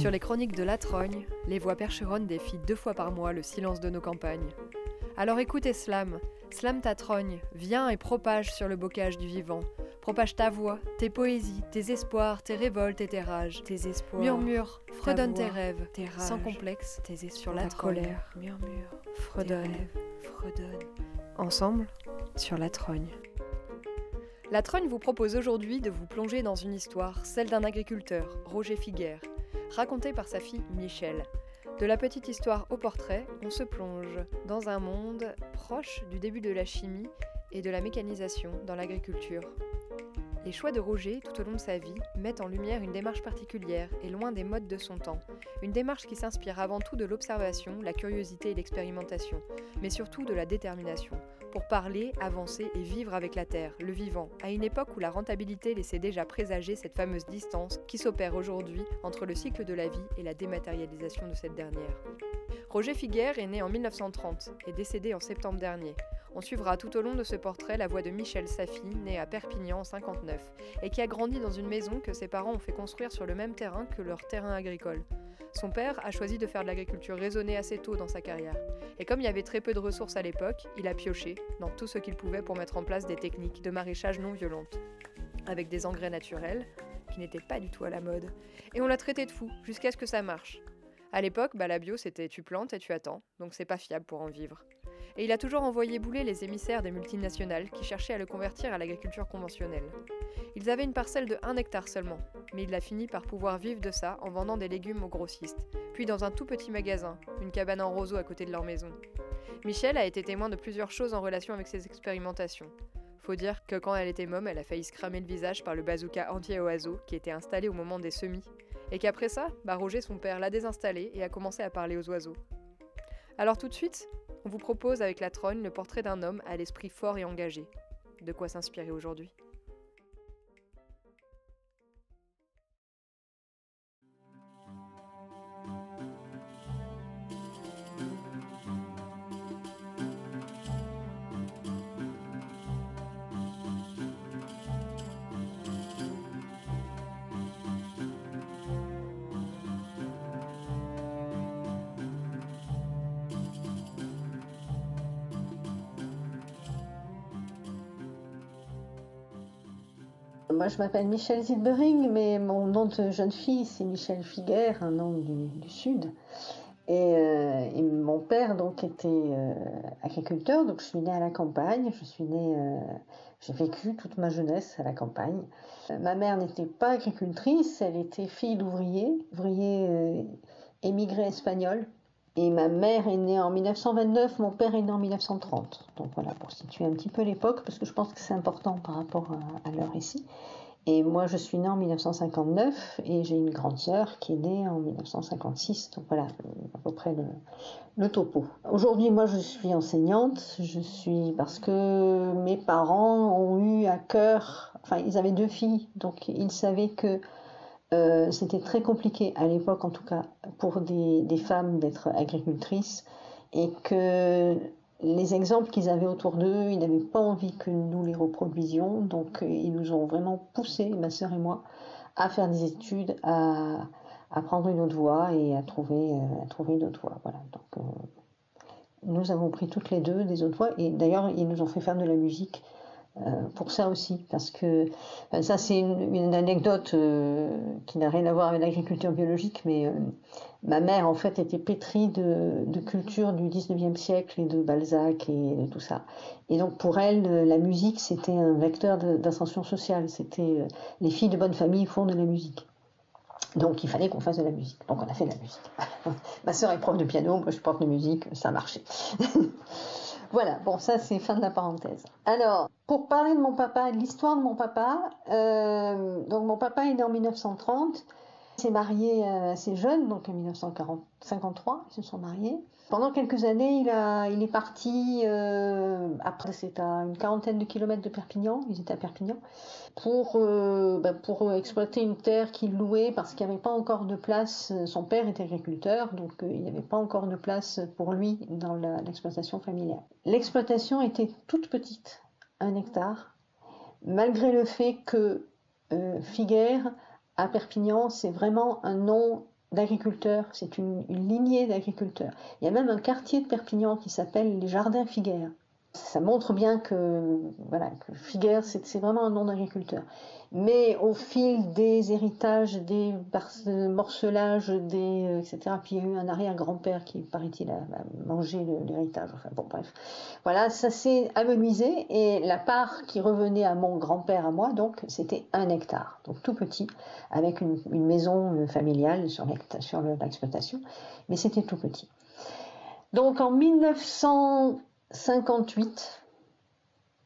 Sur les chroniques de la Trogne, les voix percheronnes défient deux fois par mois le silence de nos campagnes. Alors écoute Slam, Slam ta trogne, viens et propage sur le bocage du vivant. Propage ta voix, tes poésies, tes espoirs, tes révoltes et tes rages. tes espoirs, Murmure, fredonne tes rêves, tes rages, sans complexe, tes espoirs, sur la ta trogne. colère, murmure, Fredonne. fredonne. Ensemble, sur la Trogne. La Trogne vous propose aujourd'hui de vous plonger dans une histoire, celle d'un agriculteur, Roger Figuère, racontée par sa fille Michel. De la petite histoire au portrait, on se plonge dans un monde proche du début de la chimie et de la mécanisation dans l'agriculture. Les choix de Roger tout au long de sa vie mettent en lumière une démarche particulière et loin des modes de son temps. Une démarche qui s'inspire avant tout de l'observation, la curiosité et l'expérimentation, mais surtout de la détermination, pour parler, avancer et vivre avec la terre, le vivant, à une époque où la rentabilité laissait déjà présager cette fameuse distance qui s'opère aujourd'hui entre le cycle de la vie et la dématérialisation de cette dernière. Roger Figuère est né en 1930 et décédé en septembre dernier. On suivra tout au long de ce portrait la voix de Michel Safi, né à Perpignan en 59, et qui a grandi dans une maison que ses parents ont fait construire sur le même terrain que leur terrain agricole. Son père a choisi de faire de l'agriculture raisonnée assez tôt dans sa carrière. Et comme il y avait très peu de ressources à l'époque, il a pioché dans tout ce qu'il pouvait pour mettre en place des techniques de maraîchage non violentes. Avec des engrais naturels, qui n'étaient pas du tout à la mode. Et on l'a traité de fou, jusqu'à ce que ça marche. À l'époque, bah, la bio c'était tu plantes et tu attends, donc c'est pas fiable pour en vivre. Et il a toujours envoyé bouler les émissaires des multinationales qui cherchaient à le convertir à l'agriculture conventionnelle. Ils avaient une parcelle de 1 hectare seulement, mais il a fini par pouvoir vivre de ça en vendant des légumes aux grossistes, puis dans un tout petit magasin, une cabane en roseau à côté de leur maison. Michel a été témoin de plusieurs choses en relation avec ces expérimentations. Faut dire que quand elle était môme, elle a failli se cramer le visage par le bazooka anti-oiseau qui était installé au moment des semis, et qu'après ça, bah Roger, son père, l'a désinstallé et a commencé à parler aux oiseaux. Alors tout de suite, on vous propose avec la Trogne le portrait d'un homme à l'esprit fort et engagé. De quoi s'inspirer aujourd'hui? Je m'appelle Michel Zilbering, mais mon nom de jeune fille, c'est Michel Figuère, un nom du, Sud. Et, euh, et mon père, donc, était euh, agriculteur, donc je suis née à la campagne. Je suis née, euh, j'ai vécu toute ma jeunesse à la campagne. Ma mère n'était pas agricultrice, elle était fille d'ouvrier, ouvrier émigré espagnol. Et ma mère est née en 1929, mon père est né en 1930. Donc voilà, pour situer un petit peu l'époque, parce que je pense que c'est important par rapport à, à l'heure ici. Et moi, je suis née en 1959 et j'ai une grande sœur qui est née en 1956. Donc voilà, à peu près le topo. Aujourd'hui, moi, je suis enseignante. Je suis parce que mes parents ont eu à cœur, enfin, ils avaient deux filles, donc ils savaient que euh, c'était très compliqué à l'époque, en tout cas, pour des, des femmes d'être agricultrices et que les exemples qu'ils avaient autour d'eux, ils n'avaient pas envie que nous les reproduisions, donc euh, ils nous ont vraiment poussé, ma sœur et moi, à faire des études, à, prendre une autre voie et à trouver, euh, à trouver une autre voie. Voilà. Donc, nous avons pris toutes les deux des autres voies et d'ailleurs ils nous ont fait faire de la musique pour ça aussi, parce que euh, ça c'est une, anecdote euh, qui n'a rien à voir avec l'agriculture biologique, mais euh, ma mère en fait était pétrie de, culture du 19e siècle et de Balzac et de tout ça. Et donc pour elle, euh, la musique c'était un vecteur d'ascension sociale. C'était euh, les filles de bonne famille font de la musique. Donc il fallait qu'on fasse de la musique. Donc on a fait de la musique. Ma sœur est prof de piano, moi je suis prof de musique, ça a marché. Voilà, bon, ça c'est fin de la parenthèse. Alors, pour parler de mon papa, de l'histoire de mon papa, euh, donc mon papa est né en 1930, il s'est marié euh, assez jeune, donc en 1953, ils se sont mariés. Pendant quelques années, il, a, il est parti, euh, après c'est à une quarantaine de kilomètres de Perpignan, ils étaient à Perpignan, pour, euh, bah, pour exploiter une terre qu'il louait parce qu'il n'y avait pas encore de place. Son père était agriculteur, donc euh, il n'y avait pas encore de place pour lui dans l'exploitation familiale. L'exploitation était toute petite, un hectare, malgré le fait que euh, Figuère à Perpignan, c'est vraiment un nom d'agriculteurs, c'est une, une lignée d'agriculteurs. Il y a même un quartier de Perpignan qui s'appelle les Jardins Figuères. Ça montre bien que, voilà, que Figuères, c'est vraiment un nom d'agriculteur. Mais au fil des héritages, des morcelages, des, euh, etc., puis il y a eu un arrière-grand-père qui, paraît-il, a, mangé l'héritage. Enfin bon, bref. Voilà, ça s'est amenuisé et la part qui revenait à mon grand-père, à moi, donc, c'était un hectare, donc tout petit, avec une, une maison euh, familiale sur l'exploitation, mais c'était tout petit. Donc en 1958,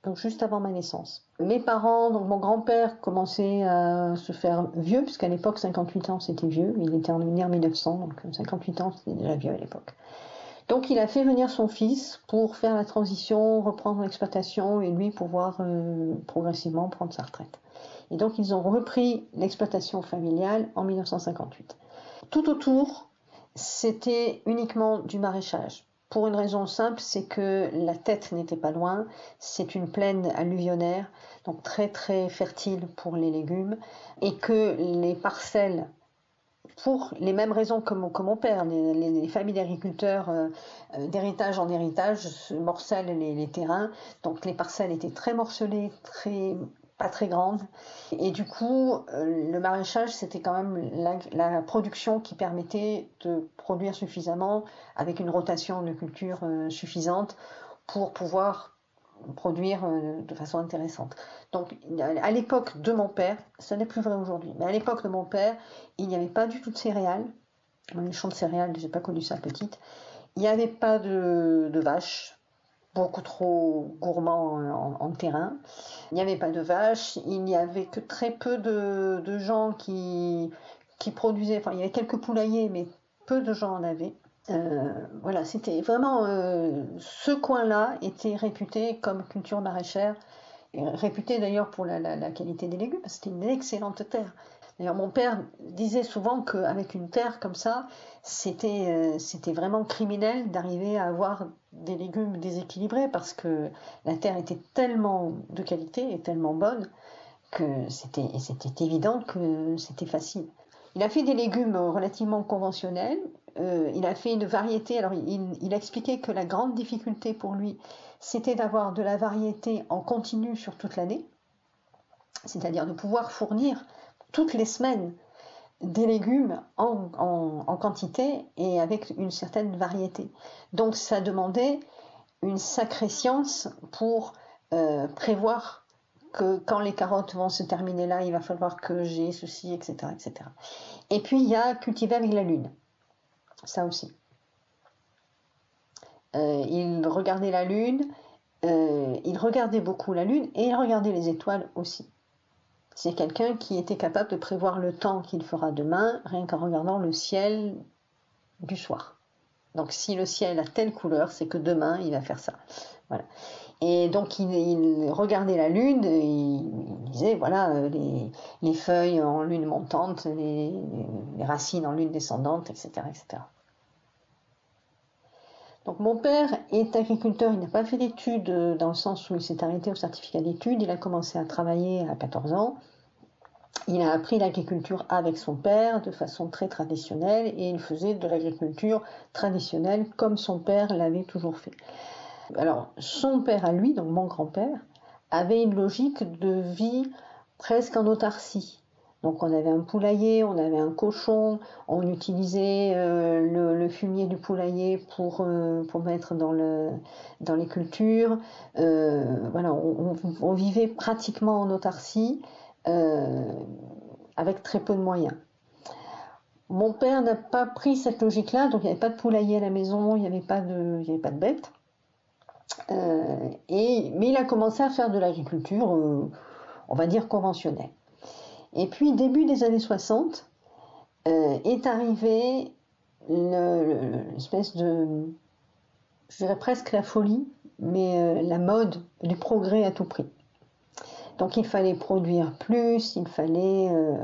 donc juste avant ma naissance, mes parents, donc mon grand-père commençait à se faire vieux, puisqu'à l'époque 58 ans c'était vieux, il était en 1900, donc 58 ans c'était déjà vieux à l'époque. Donc il a fait venir son fils pour faire la transition, reprendre l'exploitation et lui pouvoir euh, progressivement prendre sa retraite. Et donc ils ont repris l'exploitation familiale en 1958. Tout autour, c'était uniquement du maraîchage. Pour une raison simple, c'est que la tête n'était pas loin, c'est une plaine alluvionnaire, donc très très fertile pour les légumes, et que les parcelles, pour les mêmes raisons que mon, père, les, les- les familles d'agriculteurs, euh, euh, d'héritage en héritage, se morcellent les terrains, donc les parcelles étaient très morcelées, très pas très grandes, et du coup, euh, le maraîchage, c'était quand même la, production qui permettait de produire suffisamment avec une rotation de culture euh, suffisante pour pouvoir produire euh, de façon intéressante. Donc, à l'époque de mon père, ce n'est plus vrai aujourd'hui, mais à l'époque de mon père, il n'y avait pas du tout de céréales. Les champs de céréales, j'ai pas connu ça petite. Il n'y avait pas de, vaches, beaucoup trop gourmands en terrain. Il n'y avait pas de vaches, il n'y avait que très peu de, gens qui, qui produisaient, enfin il y avait quelques poulaillers, mais peu de gens en avaient. Euh, voilà, c'était vraiment euh, ce coin-là était réputé comme culture maraîchère, réputé d'ailleurs pour la, la- la qualité des légumes, parce que c'était une excellente terre. D'ailleurs, mon père disait souvent qu'avec une terre comme ça, c'était euh, c'était vraiment criminel d'arriver à avoir des légumes déséquilibrés, parce que la terre était tellement de qualité et tellement bonne que c'était c'était évident que c'était facile. Il a fait des légumes relativement conventionnels. euh, il a fait une variété. Alors, il, il a expliqué que la grande difficulté pour lui, c'était d'avoir de la variété en continu sur toute l'année, c'est-à-dire de pouvoir fournir toutes les semaines des légumes en, quantité et avec une certaine variété. Donc, ça demandait une sacrée science pour euh, prévoir que quand les carottes vont se terminer là, il va falloir que j'ai ceci, etc., etc. Et puis il y a cultiver avec la lune, ça aussi. Euh, il regardait la lune, euh, il regardait beaucoup la lune et il regardait les étoiles aussi. C'est quelqu'un qui était capable de prévoir le temps qu'il fera demain rien qu'en regardant le ciel du soir. Donc si le ciel a telle couleur, c'est que demain il va faire ça. Voilà. Et donc il, regardait la lune, il disait voilà euh, les, les feuilles en lune montante, les, les racines en lune descendante, etc., etc. Donc mon père est agriculteur, il n'a pas fait d'études euh, dans le sens où il s'est arrêté au certificat d'études, il a commencé à travailler à 14 ans. Il a appris l'agriculture avec son père de façon très traditionnelle et il faisait de l'agriculture traditionnelle comme son père l'avait toujours fait. Alors, son père à lui, donc mon grand-père, avait une logique de vie presque en autarcie. Donc, on avait un poulailler, on avait un cochon, on utilisait euh, le, fumier du poulailler pour, euh, mettre dans, le, dans les cultures. Euh, voilà, on, vivait pratiquement en autarcie avec très peu de moyens. Mon père n'a pas pris cette logique-là, donc il n'y avait pas de poulailler à la maison, il n'y avait pas de, bêtes. Mais il a commencé à faire de l'agriculture, on va dire conventionnelle. Et puis, début des années 60, euh, est arrivé le- le- l'espèce de, je dirais presque la folie, mais euh, la mode du progrès à tout prix. Donc il fallait produire plus, il fallait euh,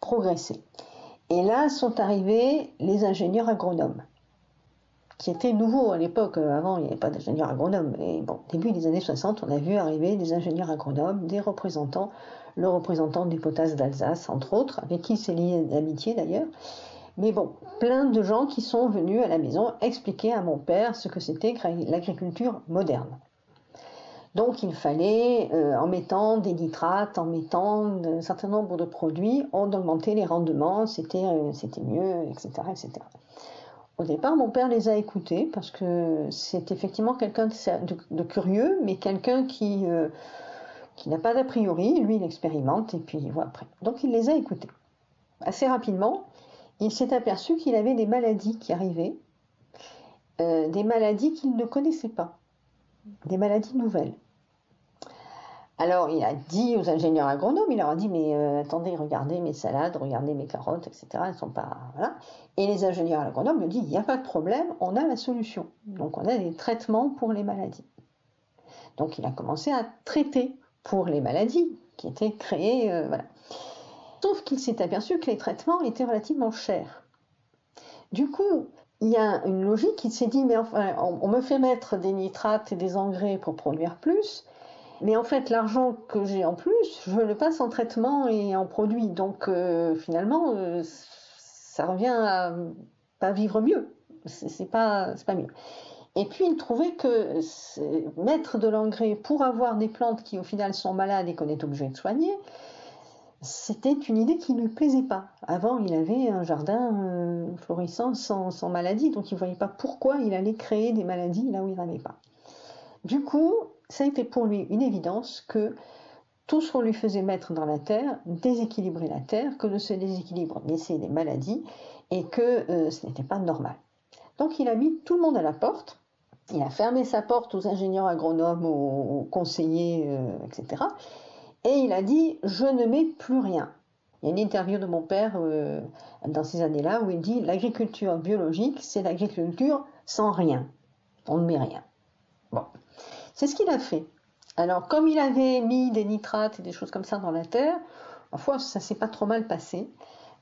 progresser. Et là sont arrivés les ingénieurs agronomes qui était nouveau à l'époque. Avant, il n'y avait pas d'ingénieurs agronomes. Et bon, début des années 60, on a vu arriver des ingénieurs agronomes, des représentants le représentant des potasses d'Alsace, entre autres, avec qui c'est lié d'amitié d'ailleurs. Mais bon, plein de gens qui sont venus à la maison expliquer à mon père ce que c'était l'agriculture moderne. Donc il fallait, euh, en mettant des nitrates, en mettant un certain nombre de produits, on augmentait les rendements, c'était euh, mieux, etc., etc. Au départ, mon père les a écoutés parce que c'est effectivement quelqu'un de, curieux, mais quelqu'un qui, euh, qui n'a pas d'a priori. Lui, il expérimente et puis il voit après. Donc il les a écoutés. Assez rapidement, il s'est aperçu qu'il avait des maladies qui arrivaient, euh, des maladies qu'il ne connaissait pas, des maladies nouvelles. Alors il a dit aux ingénieurs agronomes, il leur a dit mais euh, attendez, regardez mes salades, regardez mes carottes, etc. Elles sont pas voilà. Et les ingénieurs agronomes lui ont dit il n'y a pas de problème, on a la solution. Donc on a des traitements pour les maladies. Donc il a commencé à traiter pour les maladies qui étaient créées, euh, voilà. Sauf qu'il s'est aperçu que les traitements étaient relativement chers. Du coup, il y a une logique, il s'est dit mais enfin on me fait mettre des nitrates et des engrais pour produire plus mais en fait, l'argent que j'ai en plus, je le passe en traitement et en produit. Donc euh, finalement, euh, ça revient à pas vivre mieux. C'est pas, pas mieux. Et puis il trouvait que mettre de l'engrais pour avoir des plantes qui au final sont malades et qu'on est obligé de soigner, c'était une idée qui ne lui plaisait pas. Avant, il avait un jardin euh, florissant sans, maladie, donc il ne voyait pas pourquoi il allait créer des maladies là où il n'en avait pas. Du coup, ça a été pour lui une évidence que tout ce qu'on lui faisait mettre dans la terre déséquilibrait la terre, que de ce déséquilibre naissait des maladies et que euh, ce n'était pas normal. Donc il a mis tout le monde à la porte, il a fermé sa porte aux ingénieurs agronomes, aux, conseillers, euh, etc. Et il a dit je ne mets plus rien. Il y a une interview de mon père euh, dans ces années-là où il dit l'agriculture biologique, c'est l'agriculture sans rien. On ne met rien. Bon. C'est ce qu'il a fait. Alors, comme il avait mis des nitrates et des choses comme ça dans la terre, parfois ça s'est pas trop mal passé.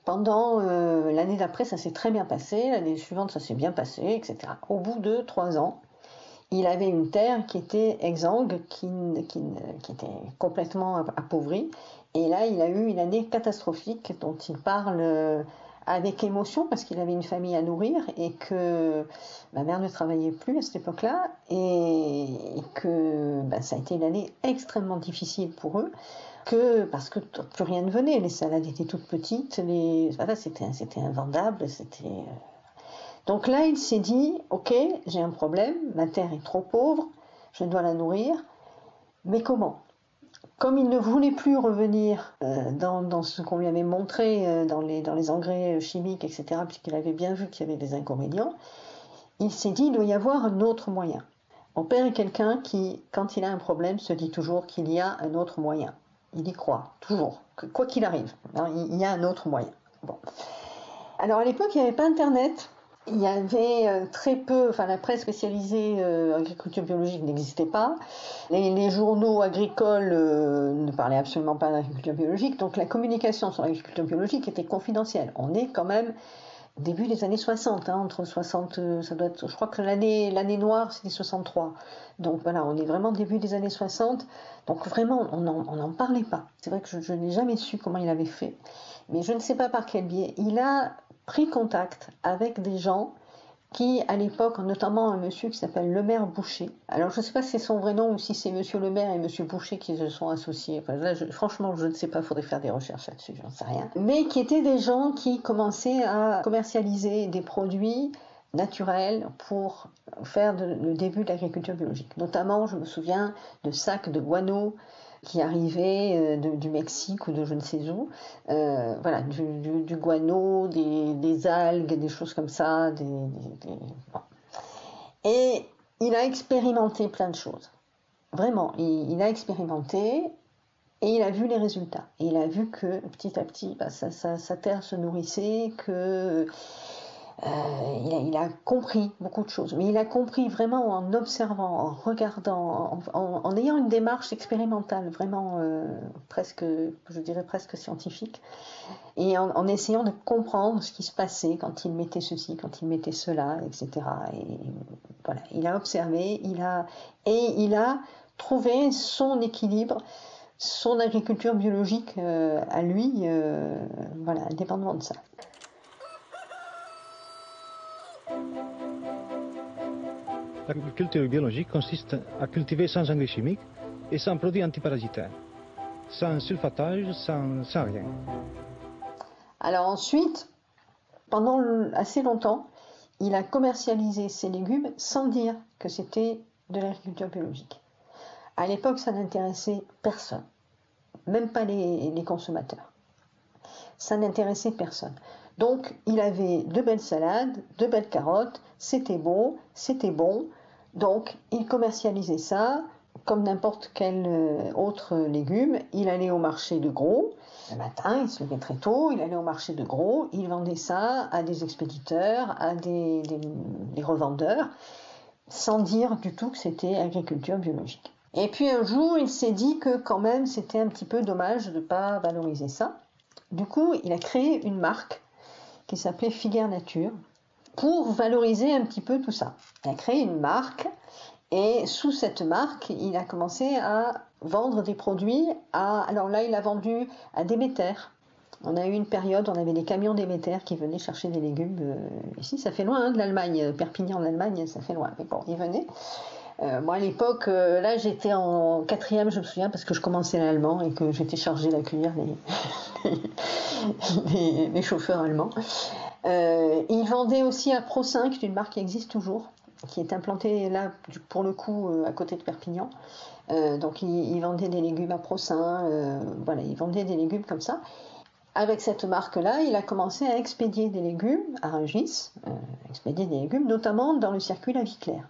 Pendant euh, l'année d'après, ça s'est très bien passé. L'année suivante, ça s'est bien passé, etc. Au bout de trois ans, il avait une terre qui était exsangue, qui, était complètement appauvrie. Et là, il a eu une année catastrophique dont il parle avec émotion parce qu'il avait une famille à nourrir et que ma mère ne travaillait plus à cette époque-là et que ben, ça a été une année extrêmement difficile pour eux parce que plus rien ne venait, les salades étaient toutes petites, c'était invendable, euh. donc là il s'est dit ok j'ai un problème, ma terre est trop pauvre, je dois la nourrir, mais comment? Comme il ne voulait plus revenir euh, dans, ce qu'on lui avait montré euh, dans, les, dans les engrais chimiques, etc., puisqu'il avait bien vu qu'il y avait des inconvénients, il s'est dit il doit y avoir un autre moyen. Mon père est quelqu'un qui, quand il a un problème, se dit toujours qu'il y a un autre moyen. Il y croit, toujours, quoi qu'il arrive, hein, il y a un autre moyen. Bon. Alors à l'époque, il n'y avait pas Internet, il y avait euh, très peu, enfin la presse spécialisée euh, agriculture biologique n'existait pas. Les, journaux agricoles euh, ne parlaient absolument pas d'agriculture biologique, donc la communication sur l'agriculture biologique était confidentielle. On est quand même début des années 60, hein, entre 60, ça doit être, je crois que l'année l'année noire c'était 63. Donc voilà, on est vraiment début des années 60. Donc vraiment, on n'en parlait pas. C'est vrai que je n'ai jamais su comment il avait fait, mais je ne sais pas par quel biais. Il a pris contact avec des gens qui, à l'époque, notamment un monsieur qui s'appelle Lemaire Boucher. Alors, je ne sais pas si c'est son vrai nom ou si c'est monsieur Lemaire et monsieur Boucher qui se sont associés. franchement, je ne sais pas, faudrait faire des recherches là-dessus, j'en sais rien. Mais qui étaient des gens qui commençaient à commercialiser des produits naturels pour faire le début de l'agriculture biologique. Notamment, je me souviens de sacs de guano qui arrivaient euh, du Mexique ou de je ne sais où. Euh, voilà, du, guano, des, algues, des choses comme ça. Et il a expérimenté plein de choses. Vraiment, il, a expérimenté et il a vu les résultats. Et il a vu que petit à petit, bah, sa terre se nourrissait, que euh, il, a, compris beaucoup de choses, mais il a compris vraiment en observant, en regardant, en, ayant une démarche expérimentale, vraiment euh, presque, je dirais presque scientifique, et en, essayant de comprendre ce qui se passait quand il mettait ceci, quand il mettait cela, etc. Et voilà, il a observé, il a et il a trouvé son équilibre son agriculture biologique euh, à lui, euh, voilà, de ça. L'agriculture biologique consiste à cultiver sans engrais chimiques et sans produits antiparasitaires, sans sulfatage, sans, sans rien. Alors ensuite, pendant assez longtemps, il a commercialisé ses légumes sans dire que c'était de l'agriculture biologique. À l'époque, ça n'intéressait personne, même pas les, consommateurs. Ça n'intéressait personne. Donc, il avait de belles salades, de belles carottes, c'était beau, c'était bon. Donc, il commercialisait ça comme n'importe quel euh, autre légume. Il allait au marché de gros. Le matin, il se levait très tôt, il allait au marché de gros, il vendait ça à des expéditeurs, à des revendeurs, sans dire du tout que c'était agriculture biologique. Et puis un jour, il s'est dit que quand même c'était un petit peu dommage de ne pas valoriser ça. Du coup, il a créé une marque qui s'appelait Figuère Nature pour valoriser un petit peu tout ça. Il a créé une marque et sous cette marque, il a commencé à vendre des produits à. Alors là, il a vendu à Déméter. On a eu une période, on avait des camions Déméter qui venaient chercher des légumes. Euh, ici, ça fait loin hein, de l'Allemagne. Perpignan, l'Allemagne, ça fait loin. Mais bon, ils venaient. Euh, moi, à l'époque, euh, là, j'étais en quatrième, je me souviens, parce que je commençais l'allemand et que j'étais chargée d'accueillir les, les, chauffeurs allemands. Euh, ils vendaient aussi à Pro 5, d'une marque qui existe toujours, qui est implantée là, pour le coup, à côté de Perpignan. donc, ils, vendaient des légumes à Pro 5, voilà, ils vendaient des légumes comme ça. Avec cette marque-là, il a commencé à expédier des légumes à Rungis, expédier des légumes, notamment dans le circuit La Vie Claire.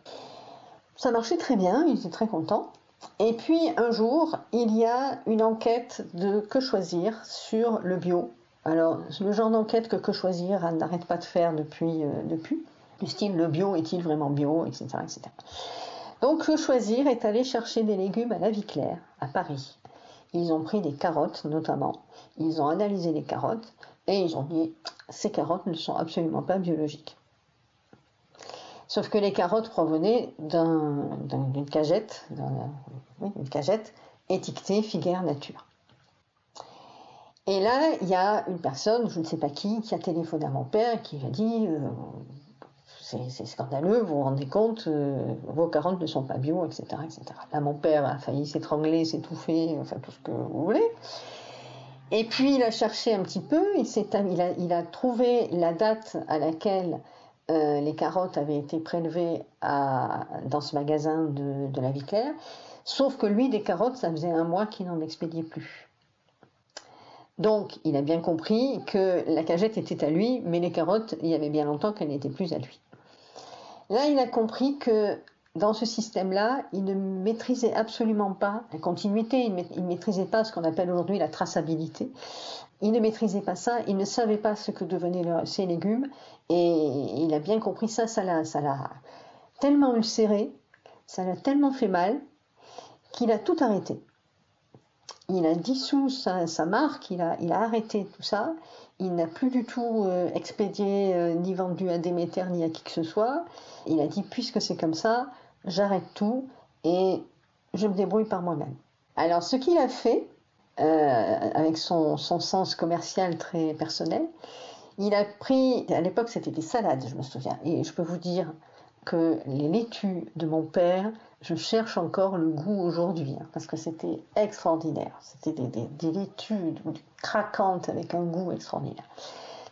Ça marchait très bien, il était très content. Et puis un jour, il y a une enquête de Que choisir sur le bio. Alors, le genre d'enquête que Que choisir n'arrête pas de faire depuis, euh, depuis. Du style le bio est-il vraiment bio, etc., etc. Donc, Que choisir est allé chercher des légumes à la vie claire, à Paris. Ils ont pris des carottes notamment. Ils ont analysé les carottes et ils ont dit ces carottes ne sont absolument pas biologiques. Sauf que les carottes provenaient d'une cagette, une cagette étiquetée Figuère Nature. Et là, il y a une personne, je ne sais pas qui, qui a téléphoné à mon père qui lui a dit euh, c'est scandaleux, vous vous rendez compte, euh, vos carottes ne sont pas bio, etc., etc. Là, mon père a failli s'étrangler, s'étouffer, enfin tout ce que vous voulez. Et puis, il a cherché un petit peu, il, a trouvé la date à laquelle euh, les carottes avaient été prélevées dans ce magasin de, la vie claire, sauf que lui, des carottes, ça faisait un mois qu'il n'en expédiait plus. Donc, il a bien compris que la cagette était à lui, mais les carottes, il y avait bien longtemps qu'elles n'étaient plus à lui. Là, il a compris que dans ce système-là, il ne maîtrisait absolument pas la continuité, il ne maîtrisait pas ce qu'on appelle aujourd'hui la traçabilité. Il ne maîtrisait pas ça, il ne savait pas ce que devenaient ses légumes, et il a bien compris ça, ça l'a, ça l'a tellement ulcéré, ça l'a tellement fait mal, qu'il a tout arrêté. Il a dissous sa, marque, il a, arrêté tout ça, il n'a plus du tout euh, expédié euh, ni vendu à Déméter ni à qui que ce soit. Il a dit puisque c'est comme ça, j'arrête tout et je me débrouille par moi-même. Alors ce qu'il a fait, euh, avec son, sens commercial très personnel. Il a pris, à l'époque c'était des salades, je me souviens, et je peux vous dire que les laitues de mon père, je cherche encore le goût aujourd'hui, hein, parce que c'était extraordinaire. C'était des, des, laitues craquantes avec un goût extraordinaire.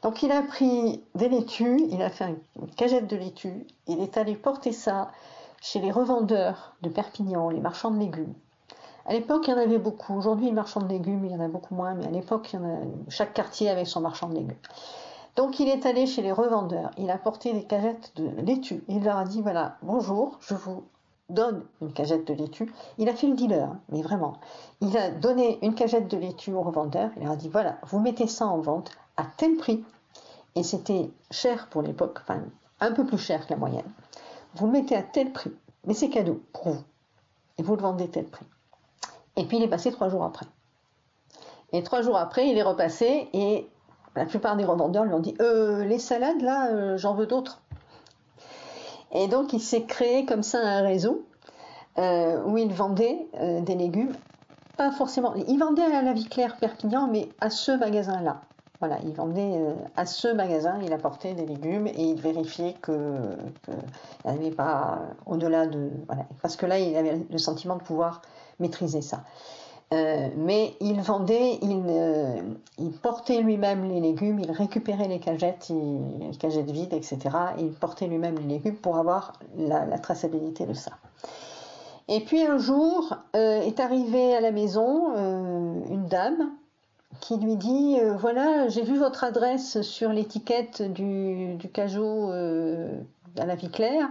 Donc il a pris des laitues, il a fait une cagette de laitues, il est allé porter ça chez les revendeurs de Perpignan, les marchands de légumes. À l'époque, il y en avait beaucoup. Aujourd'hui, les marchands de légumes, il y en a beaucoup moins, mais à l'époque, chaque quartier avait son marchand de légumes. Donc, il est allé chez les revendeurs. Il a porté des cagettes de laitue. Il leur a dit voilà, bonjour, je vous donne une cagette de laitue. Il a fait le dealer, hein, mais vraiment. Il a donné une cagette de laitue au revendeur. Il leur a dit voilà, vous mettez ça en vente à tel prix. Et c'était cher pour l'époque, enfin, un peu plus cher que la moyenne. Vous le mettez à tel prix, mais c'est cadeau pour vous. Et vous le vendez tel prix. Et puis il est passé trois jours après. Et trois jours après, il est repassé et la plupart des revendeurs lui ont dit euh, Les salades, là, euh, j'en veux d'autres. Et donc il s'est créé comme ça un réseau euh, où il vendait des légumes pas forcément. Ils vendaient à la Vie Claire Perpignan, mais à ce magasin-là. Voilà, il vendait à ce magasin, il apportait des légumes et il vérifiait que qu'il n'y avait pas au-delà de. Voilà, parce que là, il avait le sentiment de pouvoir maîtriser ça. Euh, mais il vendait, il, euh, il portait lui-même les légumes, il récupérait les cagettes, les cagettes vides, etc. Et il portait lui-même les légumes pour avoir la, traçabilité de ça. Et puis un jour est arrivée à la maison une dame qui lui dit euh, voilà j'ai vu votre adresse sur l'étiquette du, du cajot euh, à la vie claire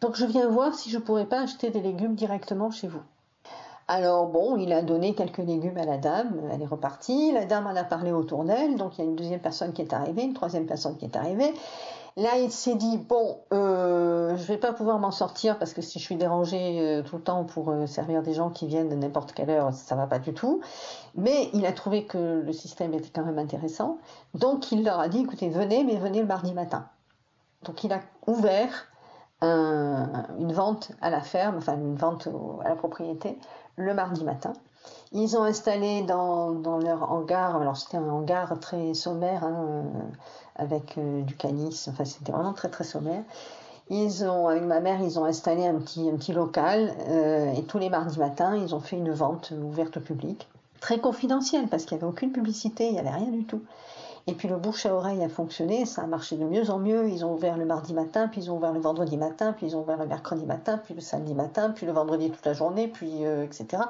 donc je viens voir si je pourrais pas acheter des légumes directement chez vous alors bon il a donné quelques légumes à la dame elle est repartie la dame en a parlé autour d'elle donc il y a une deuxième personne qui est arrivée une troisième personne qui est arrivée Là, il s'est dit bon, euh, je vais pas pouvoir m'en sortir parce que si je suis dérangé euh, tout le temps pour euh, servir des gens qui viennent de n'importe quelle heure, ça va pas du tout. Mais il a trouvé que le système était quand même intéressant, donc il leur a dit écoutez, venez, mais venez le mardi matin. Donc il a ouvert un, une vente à la ferme, enfin une vente à la propriété, le mardi matin. Ils ont installé dans, dans leur hangar, alors c'était un hangar très sommaire. Hein, avec euh, du canis. Enfin, c'était vraiment très très sommaire. Ils ont, avec ma mère, ils ont installé un petit, un petit local euh, et tous les mardis matins, ils ont fait une vente ouverte au public, très confidentielle parce qu'il n'y avait aucune publicité, il n'y avait rien du tout. Et puis le bouche à oreille a fonctionné, ça a marché de mieux en mieux. Ils ont ouvert le mardi matin, puis ils ont ouvert le vendredi matin, puis ils ont ouvert le mercredi matin, puis le samedi matin, puis le vendredi toute la journée, puis euh, etc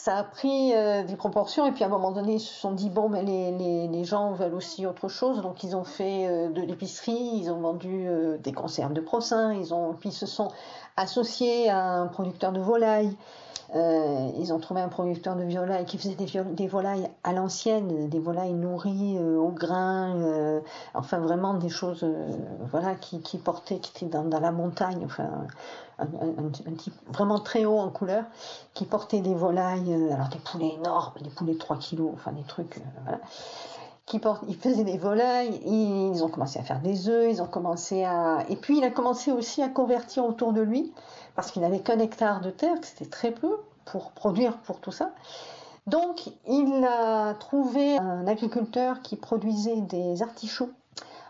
ça a pris euh, des proportions et puis à un moment donné ils se sont dit bon mais les, les, gens veulent aussi autre chose. Donc ils ont fait euh, de l'épicerie ils ont vendu euh, des conserves de procin ils ont puis ils se sont associés à un producteur de volailles euh, ils ont trouvé un producteur de volailles qui faisait des, volailles à l'ancienne, des volailles nourries euh, au grain, euh, enfin vraiment des choses, voilà, qui, portaient, qui étaient dans, la montagne, enfin un, type vraiment très haut en couleur, qui portait des volailles, alors des poulets énormes, des poulets de 3 kilos, enfin des trucs, voilà qui ils faisaient des volailles, ils ont commencé à faire des œufs, ils ont commencé à, et puis il a commencé aussi à convertir autour de lui parce qu'il n'avait qu'un hectare de terre, c'était très peu pour produire pour tout ça. Donc il a trouvé un agriculteur qui produisait des artichauts.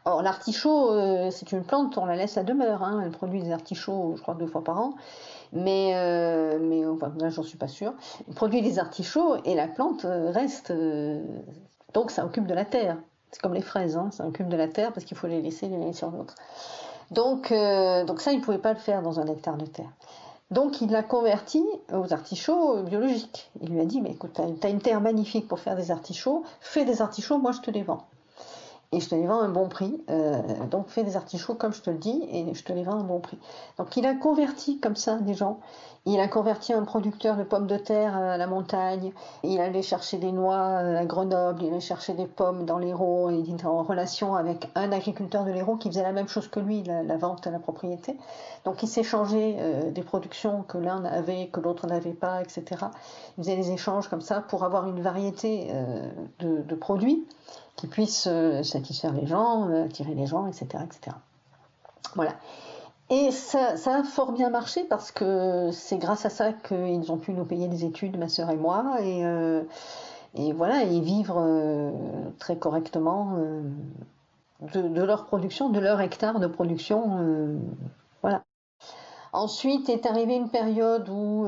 Or l'artichaut, euh, c'est une plante, on la laisse à demeure, hein. elle produit des artichauts, je crois, deux fois par an. Mais, euh, mais enfin, là, j'en suis pas sûre. Il produit des artichauts et la plante euh, reste. Donc ça occupe de la terre. C'est comme les fraises, hein, ça occupe de la terre parce qu'il faut les laisser l'une sur l'autre. Donc, euh, donc ça, il ne pouvait pas le faire dans un hectare de terre. Donc il l'a converti aux artichauts biologiques. Il lui a dit, mais écoute, tu as une terre magnifique pour faire des artichauts, fais des artichauts, moi je te les vends. Et je te les vends à un bon prix. Euh, donc fais des artichauts comme je te le dis, et je te les vends à un bon prix. Donc il a converti comme ça des gens. Il a converti un producteur de pommes de terre à la montagne. Il allait chercher des noix à Grenoble. Il allait chercher des pommes dans l'Hérault. Il était en relation avec un agriculteur de l'Hérault qui faisait la même chose que lui, la, vente à la propriété. Donc il s'échangeait euh, des productions que l'un avait, que l'autre n'avait pas, etc. Il faisait des échanges comme ça pour avoir une variété euh, de, produits qui puissent euh, satisfaire les gens, euh, attirer les gens, etc., etc. Voilà. Et ça, a fort bien marché parce que c'est grâce à ça qu'ils ont pu nous payer des études, ma sœur et moi, et, euh, voilà, et vivre très correctement de, de, leur production, de leur hectare de production. Voilà. Ensuite est arrivée une période où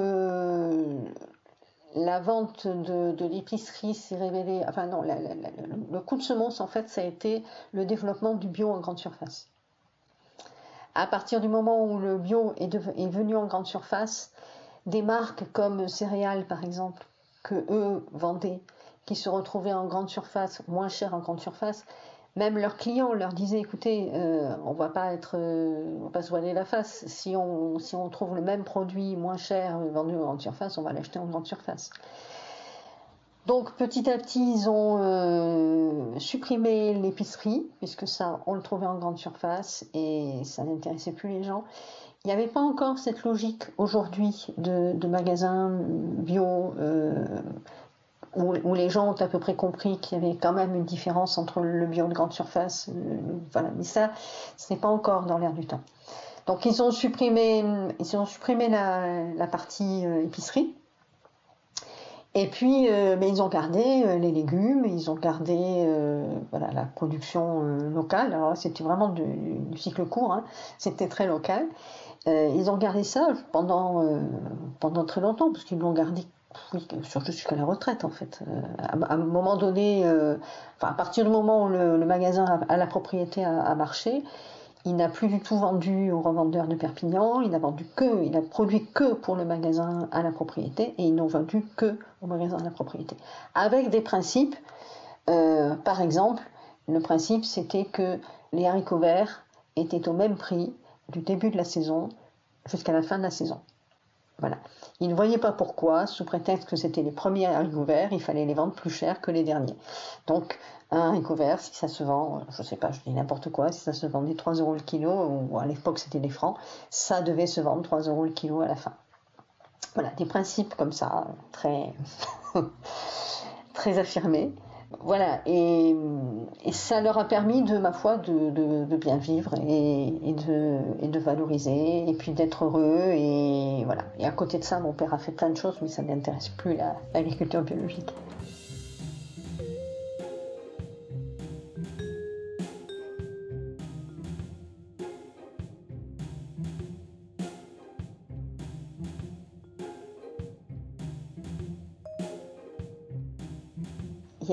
la vente de, l'épicerie s'est révélée. Enfin, non, le coup de semence, en fait, ça a été le développement du bio en grande surface à partir du moment où le bio est, est, venu en grande surface, des marques comme céréales par exemple, que eux vendaient, qui se retrouvaient en grande surface, moins cher en grande surface, même leurs clients leur disaient écoutez, euh, on va pas euh, va pas se voiler la face. Si on, trouve le même produit moins cher vendu en grande surface, on va l'acheter en grande surface. Donc petit à petit, ils ont euh, supprimé l'épicerie, puisque ça, on le trouvait en grande surface et ça n'intéressait plus les gens. Il n'y avait pas encore cette logique aujourd'hui de, magasins bio où, les gens ont à peu près compris qu'il y avait quand même une différence entre le bio de grande surface. Euh, voilà, mais ça, ce n'est pas encore dans l'air du temps. Donc ils ont supprimé, ils ont supprimé la, partie euh, épicerie Et puis, euh, mais ils ont gardé les légumes, ils ont gardé voilà, la production locale. Alors c'était vraiment du, cycle court, hein. c'était très local. ils ont gardé ça pendant, pendant très longtemps, parce qu'ils l'ont gardé surtout jusqu'à la retraite en fait. à, un moment donné, enfin, à partir du moment où le, magasin à, la propriété a marché, il n'a plus du tout vendu aux revendeurs de Perpignan, il n'a vendu que, il a produit que pour le magasin à la propriété et ils n'ont vendu que au magasin à la propriété. Avec des principes, euh, par exemple, le principe c'était que les haricots verts étaient au même prix du début de la saison jusqu'à la fin de la saison. Voilà. Ils ne voyaient pas pourquoi, sous prétexte que c'était les premiers haricots verts, il fallait les vendre plus cher que les derniers. Donc, un haricot vert, si ça se vend, je ne sais pas, je dis n'importe quoi, si ça se vendait 3 euros le kilo, ou à l'époque c'était des francs, ça devait se vendre 3 euros le kilo à la fin. Voilà, des principes comme ça, très, très affirmés. Voilà, et, ça leur a permis, de ma foi, de, bien vivre et, de, valoriser, et puis d'être heureux. Et voilà. Et à côté de ça, mon père a fait plein de choses, mais ça n'intéresse plus l'agriculture biologique.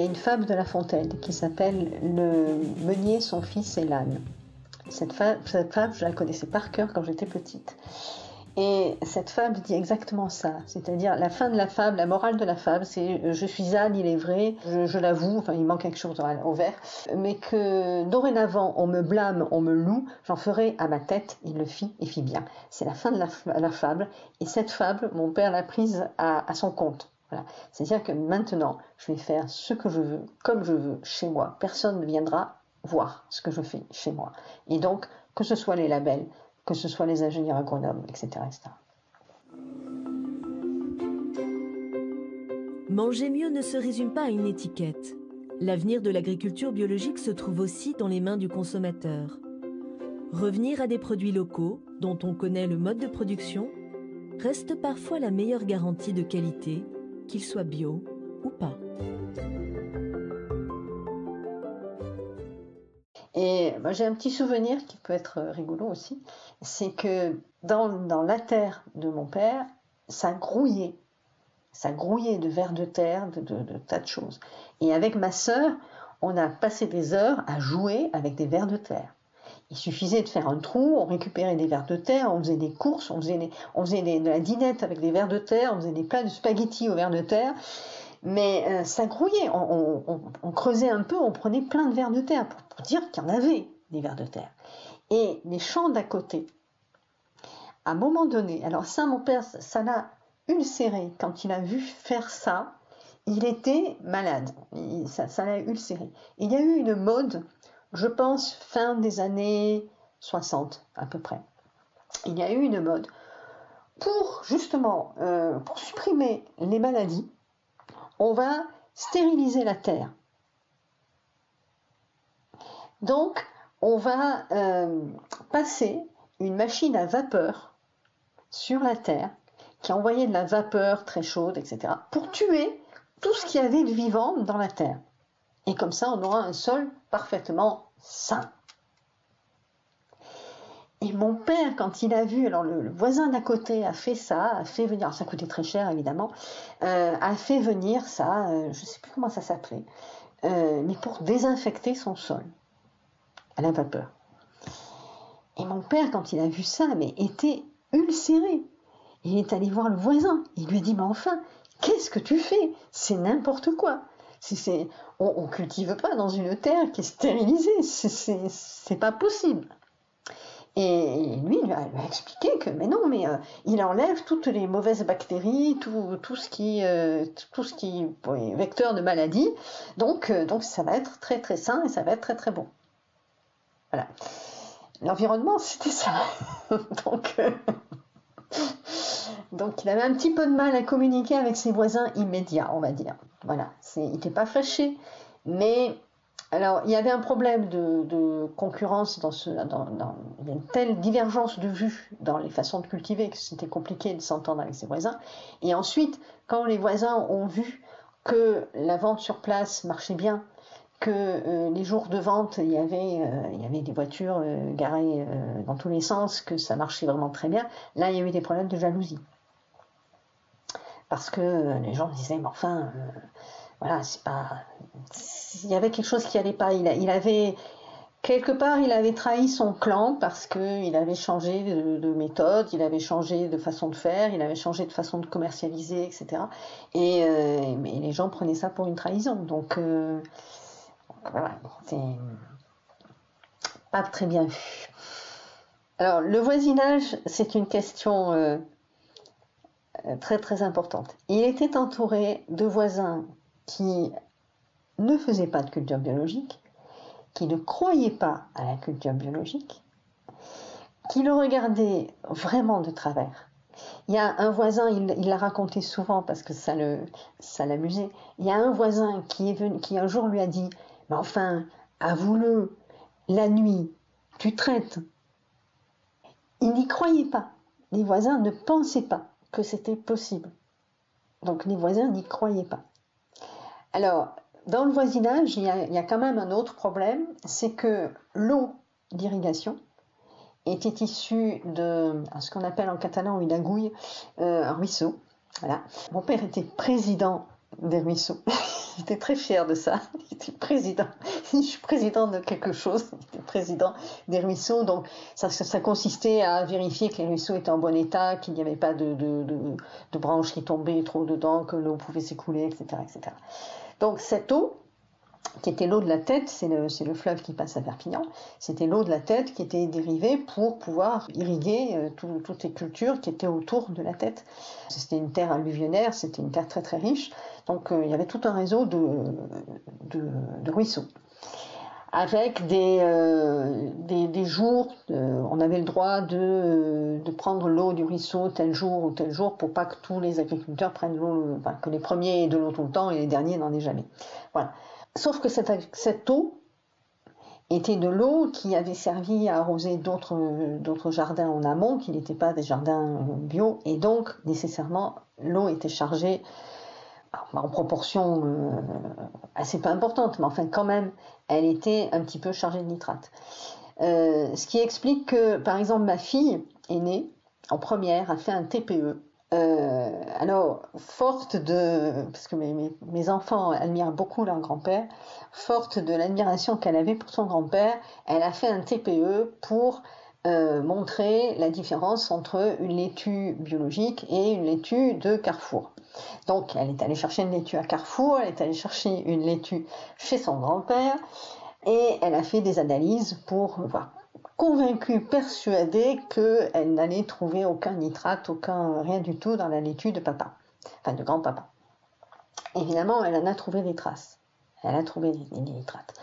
Une fable de La Fontaine qui s'appelle Le meunier, son fils et l'âne. Cette fable, cette fable, je la connaissais par cœur quand j'étais petite. Et cette fable dit exactement ça. C'est-à-dire, la fin de la fable, la morale de la fable, c'est je suis âne, il est vrai, je, l'avoue, enfin, il manque quelque chose au vert, mais que dorénavant, on me blâme, on me loue, j'en ferai à ma tête, il le fit et fit bien. C'est la fin de la, fable. Et cette fable, mon père l'a prise à son compte. C'est-à-dire que maintenant, je vais faire ce que je veux, comme je veux, chez moi. Personne ne viendra voir ce que je fais chez moi. Et donc, que ce soit les labels, que ce soit les ingénieurs agronomes, etc. etc. Manger mieux ne se résume pas à une étiquette. L'avenir de l'agriculture biologique se trouve aussi dans les mains du consommateur. Revenir à des produits locaux, dont on connaît le mode de production, reste parfois la meilleure garantie de qualité qu'il soit bio ou pas. Et moi j'ai un petit souvenir qui peut être rigolo aussi, c'est que dans, la terre de mon père, ça grouillait. Ça grouillait de vers de terre, de, de tas de choses. Et avec ma sœur, on a passé des heures à jouer avec des vers de terre. Il suffisait de faire un trou, on récupérait des vers de terre, on faisait des courses, on faisait, on de la dinette avec des vers de terre, on faisait des plats de spaghettis aux vers de terre. Mais euh, ça grouillait, on, creusait un peu, on prenait plein de vers de terre pour, dire qu'il y en avait des vers de terre. Et les champs d'à côté, à un moment donné, alors ça, mon père, ça l'a ulcéré quand il a vu faire ça. Il était malade, ça l'a ulcéré. Il y a eu une mode je pense, fin des années 60 à peu près. Il y a eu une mode pour justement euh, pour supprimer les maladies, on va stériliser la terre. Donc, on va euh, passer une machine à vapeur sur la terre qui envoyait de la vapeur très chaude, etc., pour tuer tout ce qu'il y avait de vivant dans la terre. Et comme ça, on aura un sol parfaitement sain. Et mon père, quand il a vu, alors le, voisin d'à côté a fait ça, a fait venir, ça coûtait très cher évidemment, euh, a fait venir ça, euh, je ne sais plus comment ça s'appelait, euh, mais pour désinfecter son sol à la vapeur. Et mon père, quand il a vu ça, mais était ulcéré. Il est allé voir le voisin. Il lui a dit, mais enfin, qu'est-ce que tu fais? C'est n'importe quoi on, ne cultive pas dans une terre qui est stérilisée, c'est pas possible. Et lui, il lui a, expliqué que, mais non, mais euh, il enlève toutes les mauvaises bactéries, tout, ce qui, euh, ce qui est vecteur de maladie. Donc, euh, donc, ça va être très très sain et ça va être très très bon. Voilà. L'environnement, c'était ça. donc, donc, il avait un petit peu de mal à communiquer avec ses voisins immédiats, on va dire. Voilà, il n'était pas fâché, mais alors, il y avait un problème de, concurrence dans ce. Il y a une telle divergence de vues dans les façons de cultiver que c'était compliqué de s'entendre avec ses voisins. Et ensuite, quand les voisins ont vu que la vente sur place marchait bien, que euh, les jours de vente, il y avait, euh, des voitures euh, garées dans tous les sens, que ça marchait vraiment très bien, là, il y avait des problèmes de jalousie. Parce que les gens disaient, mais enfin, voilà, c'est pas. Il y avait quelque chose qui allait pas. Il, avait. Quelque part, il avait trahi son clan parce qu'il avait changé de, méthode, il avait changé de façon de faire, il avait changé de façon de commercialiser, etc. Et mais les gens prenaient ça pour une trahison. Donc, c'est pas très bien vu. Alors, le voisinage, c'est une question euh, très très importante. Il était entouré de voisins qui ne faisaient pas de culture biologique, qui ne croyaient pas à la culture biologique, qui le regardaient vraiment de travers. Il y a un voisin, il l'a raconté souvent parce que ça l'amusait. il y a un voisin qui, est venu, qui un jour lui a dit mais enfin, avoue-le, la nuit, tu traites. Il n'y croyait pas. Les voisins ne pensaient pas que c'était possible. Donc les voisins n'y croyaient pas. Alors, dans le voisinage, il y, a, quand même un autre problème, c'est que l'eau d'irrigation était issue de ce qu'on appelle en catalan une agouille, euh, un ruisseau. Voilà. Mon père était président des ruisseaux. J'étais très fière de ça. J'étais président. Je suis président de quelque chose. J'étais président des ruisseaux. Donc, ça, consistait à vérifier que les ruisseaux étaient en bon état, qu'il n'y avait pas de, branches qui tombaient trop dedans, que l'eau pouvait s'écouler, etc., etc. Donc, cette eau, qui était l'eau de la tête, c'est le, le, fleuve qui passe à Perpignan, c'était l'eau de la tête qui était dérivée pour pouvoir irriguer euh, toutes les cultures qui étaient autour de la tête. C'était une terre alluvionnaire, c'était une terre très très riche, donc euh, il y avait tout un réseau de, ruisseaux. Avec des, euh, des, jours, on avait le droit de, prendre l'eau du ruisseau tel jour ou tel jour pour pas que tous les agriculteurs prennent l'eau, enfin, que les premiers aient de l'eau tout le temps et les derniers n'en aient jamais. Voilà. Sauf que cette, eau était de l'eau qui avait servi à arroser d'autres jardins en amont, qui n'étaient pas des jardins bio, et donc nécessairement l'eau était chargée en proportion euh, assez peu importante, mais enfin quand même, elle était un petit peu chargée de nitrate. Euh, ce qui explique que, par exemple, ma fille aînée, en première, a fait un TPE, euh, alors, forte de, parce que mes, enfants admirent beaucoup leur grand-père, forte de l'admiration qu'elle avait pour son grand-père, elle a fait un TPE pour euh, montrer la différence entre une laitue biologique et une laitue de Carrefour. Donc, elle est allée chercher une laitue à Carrefour, elle est allée chercher une laitue chez son grand-père, et elle a fait des analyses pour voir convaincue, persuadée qu'elle n'allait trouver aucun nitrate, aucun rien du tout dans la laitue de papa, enfin de grand-papa. Évidemment, elle en a trouvé des traces. Elle a trouvé des, nitrates.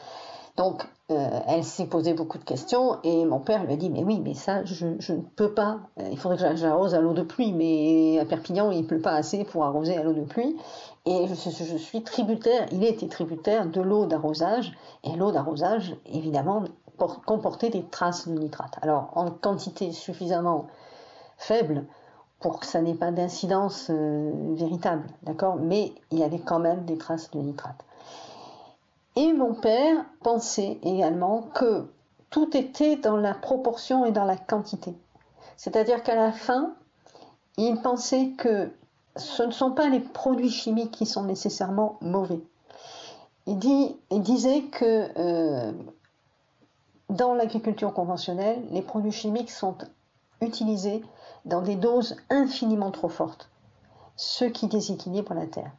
Donc, euh, elle s'est posé beaucoup de questions et mon père lui a dit Mais oui, mais ça, je, ne peux pas. Euh, il faudrait que j'arrose à l'eau de pluie, mais à Perpignan, il ne pleut pas assez pour arroser à l'eau de pluie. Et je, suis tributaire, il était tributaire de l'eau d'arrosage. Et l'eau d'arrosage, évidemment, comporter des traces de nitrate. Alors en quantité suffisamment faible pour que ça n'ait pas d'incidence euh, véritable, d'accord? Mais il y avait quand même des traces de nitrate. Et mon père pensait également que tout était dans la proportion et dans la quantité. C'est-à-dire qu'à la fin, il pensait que ce ne sont pas les produits chimiques qui sont nécessairement mauvais. Il, disait que euh, dans l'agriculture conventionnelle, les produits chimiques sont utilisés dans des doses infiniment trop fortes, ce qui déséquilibre la terre.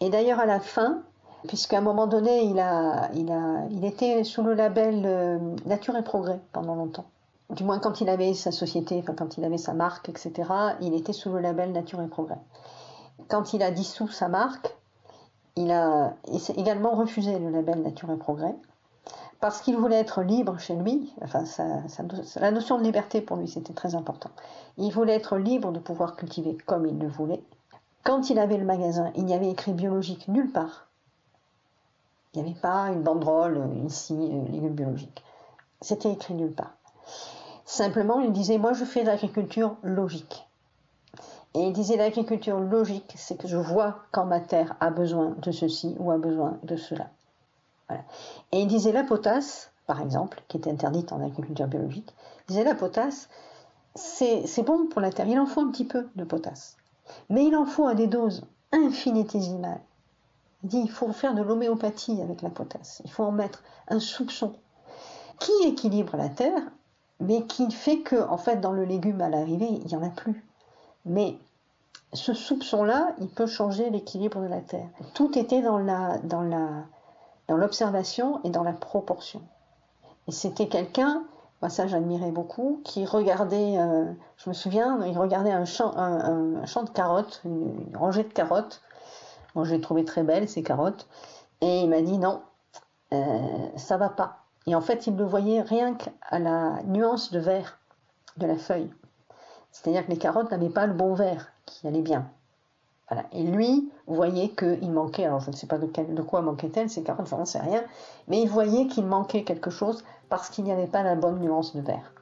Et d'ailleurs, à la fin, puisqu'à un moment donné, il, était sous le label euh, Nature et Progrès pendant longtemps. Du moins, quand il avait sa société, quand il avait sa marque, etc., il était sous le label Nature et Progrès. Quand il a dissous sa marque, il a également refusé le label Nature et Progrès parce qu'il voulait être libre chez lui, enfin, la notion de liberté pour lui c'était très important. Il voulait être libre de pouvoir cultiver comme il le voulait. Quand il avait le magasin, il n'y avait écrit biologique nulle part. Il n'y avait pas une banderole ici, euh, légumes biologiques. C'était écrit nulle part. Simplement, il disait, moi je fais de l'agriculture logique. Et il disait, l'agriculture logique, c'est que je vois quand ma terre a besoin de ceci ou a besoin de cela. Voilà. Et il disait, la potasse, par exemple, qui était interdite en agriculture biologique, il disait, la potasse, c'est bon pour la terre, il en faut un petit peu de potasse. Mais il en faut à des doses infinitésimales. Il dit il faut faire de l'homéopathie avec la potasse. Il faut en mettre un soupçon qui équilibre la terre, mais qui fait que, en fait, dans le légume à l'arrivée, il n'y en a plus. Mais ce soupçon-là, il peut changer l'équilibre de la terre. Tout était dans la, dans la, dans l'observation et dans la proportion. Et c'était quelqu'un, moi ça j'admirais beaucoup, qui regardait, euh, je me souviens, il regardait un champ, un, champ de carottes, une rangée de carottes, moi, je l'ai trouvé très belle, ces carottes. Et il m'a dit non, euh, ça va pas. Et en fait, il le voyait rien qu'à la nuance de vert de la feuille. C'est-à-dire que les carottes n'avaient pas le bon vert qui allait bien. Et lui voyait qu'il manquait, alors je ne sais pas de, quoi manquait-elle, ces carottes, je n'en sais rien, mais il voyait qu'il manquait quelque chose parce qu'il n'y avait pas la bonne nuance de vert.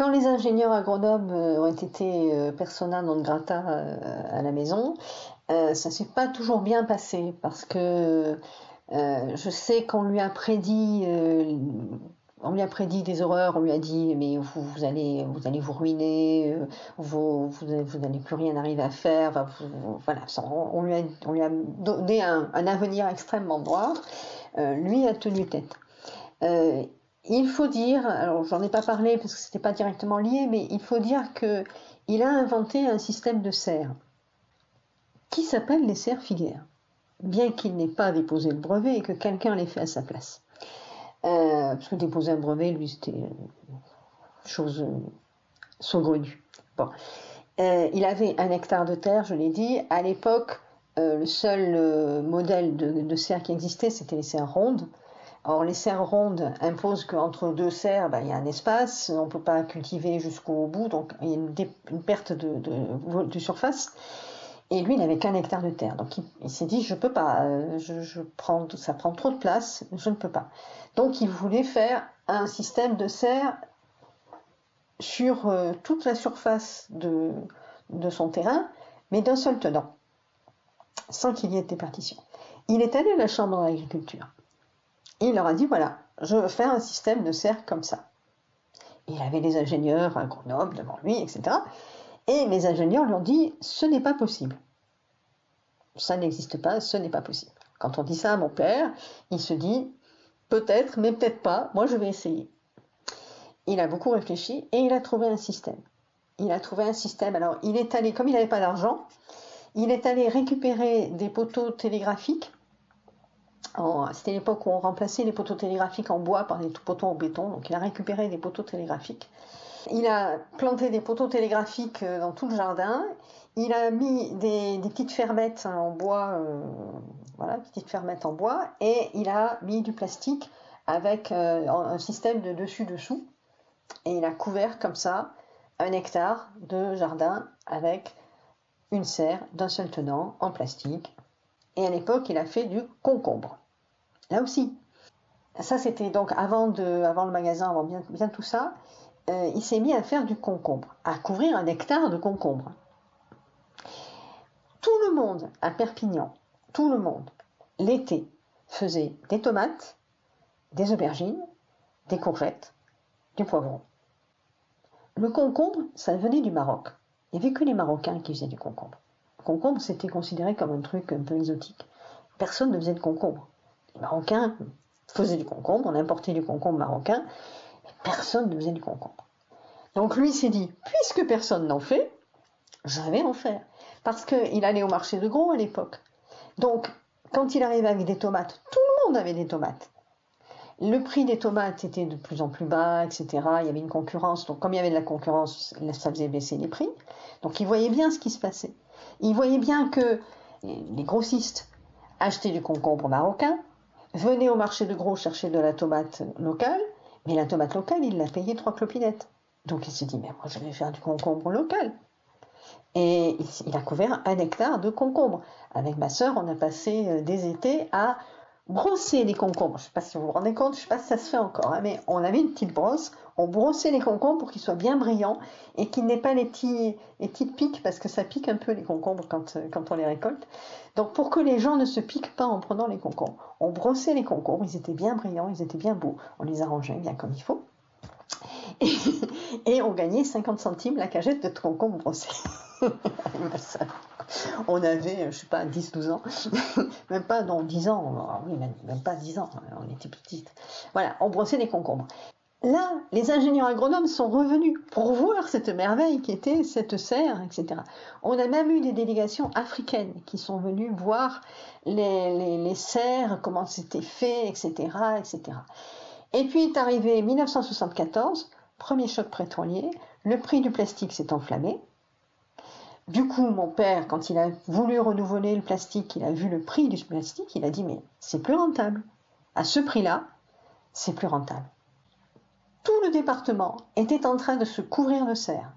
Quand les ingénieurs agronomes euh, ont été euh, persona non grata euh, à la maison, ça ne s'est pas toujours bien passé parce que je sais qu'on lui a prédit on lui a prédit des horreurs, on lui a dit mais vous, allez vous allez vous ruiner, vous, vous, n'allez plus rien arriver à faire, voilà, on lui a, donné un, un avenir extrêmement noir. lui a tenu tête. Il faut dire, alors j'en ai pas parlé parce que c'était pas directement lié, mais il faut dire que il a inventé un système de serres qui s'appelle les serres filières, bien qu'il n'ait pas déposé le brevet et que quelqu'un l'ait fait à sa place. Euh, parce que déposer un brevet, lui, c'était chose euh, saugrenue. Bon. Euh, il avait un hectare de terre, je l'ai dit. À l'époque, le seul modèle de serre qui existait, c'était les serres rondes. Or, les serres rondes imposent qu'entre deux serres, ben, il y a un espace, on ne peut pas cultiver jusqu'au bout, donc il y a une, perte de, surface. Et lui, il n'avait qu'un hectare de terre. Donc il, s'est dit, je ne peux pas, euh, ça prend trop de place, je ne peux pas. Donc il voulait faire un système de serres sur euh, toute la surface de, de son terrain, mais d'un seul tenant, sans qu'il y ait de départition. Il est allé à la Chambre d'agriculture. Il leur a dit voilà, je veux faire un système de cercle comme ça. Il avait des ingénieurs agronomes devant lui, etc. Et les ingénieurs lui ont dit ce n'est pas possible. Ça n'existe pas, ce n'est pas possible. Quand on dit ça à mon père, il se dit peut-être, mais peut-être pas, moi je vais essayer. Il a beaucoup réfléchi et il a trouvé un système. Il a trouvé un système. Alors il est allé, comme il n'avait pas d'argent, il est allé récupérer des poteaux télégraphiques c'était l'époque où on remplaçait les poteaux télégraphiques en bois par des poteaux en béton, donc il a récupéré des poteaux télégraphiques. Il a planté des poteaux télégraphiques euh, dans tout le jardin. Il a mis des, petites fermettes en bois, euh, voilà, petites fermettes en bois, et il a mis du plastique avec euh, un système de dessus-dessous. Et il a couvert comme ça un hectare de jardin avec une serre d'un seul tenant en plastique. Et à l'époque, il a fait du concombre. Là aussi. Ça, c'était donc avant, le magasin, avant bien, bien tout ça. Euh, il s'est mis à faire du concombre, à couvrir un hectare de concombre. Tout le monde à Perpignan, tout le monde, l'été, faisait des tomates, des aubergines, des courgettes, du poivron. Le concombre, ça venait du Maroc. Il n'y avait que les Marocains qui faisaient du concombre. Concombre, c'était considéré comme un truc un peu exotique. Personne ne faisait de concombre les Marocains faisaient du concombre, on importait du concombre marocain, mais personne ne faisait du concombre. Donc lui s'est dit, puisque personne n'en fait, je vais en faire. Parce qu'il allait au marché de gros à l'époque. Donc, quand il arrivait avec des tomates, tout le monde avait des tomates. Le prix des tomates était de plus en plus bas, etc. Il y avait une concurrence. Donc, comme il y avait de la concurrence, ça faisait baisser les prix. Donc, il voyait bien ce qui se passait. Il voyait bien que les grossistes achetaient du concombre marocain, venaient au marché de gros chercher de la tomate locale, mais la tomate locale, il l'a payée trois clopinettes. Donc il s'est dit, mais moi je vais faire du concombre local. Et il a couvert un hectare de concombre. Avec ma sœur, on a passé euh, des étés à brosser les concombres. Je ne sais pas si vous vous rendez compte, je ne sais pas si ça se fait encore, hein, mais on avait une petite brosse, on brossait les concombres pour qu'ils soient bien brillants et qu'ils n'aient pas les, petits, petites piques, parce que ça pique un peu les concombres quand, euh, quand on les récolte. Donc pour que les gens ne se piquent pas en prenant les concombres, on brossait les concombres, ils étaient bien brillants, ils étaient bien beaux, on les arrangeait bien comme il faut. Et, on gagnait 50 centimes la cagette de concombres brossés. on avait, je sais pas, 10-12 ans, même pas, non, 10 ans, oui, même, pas 10 ans, on était petites. Voilà, on brossait des concombres. Là, les ingénieurs agronomes sont revenus pour voir cette merveille qui était cette serre, etc. On a même eu des délégations africaines qui sont venues voir les, les, serres, comment c'était fait, etc., etc. Et puis est arrivé 1974, premier choc pétrolier, le prix du plastique s'est enflammé, du coup, mon père, quand il a voulu renouveler le plastique, il a vu le prix du plastique, il a dit mais c'est plus rentable. À ce prix-là, c'est plus rentable. Tout le département était en train de se couvrir de serre.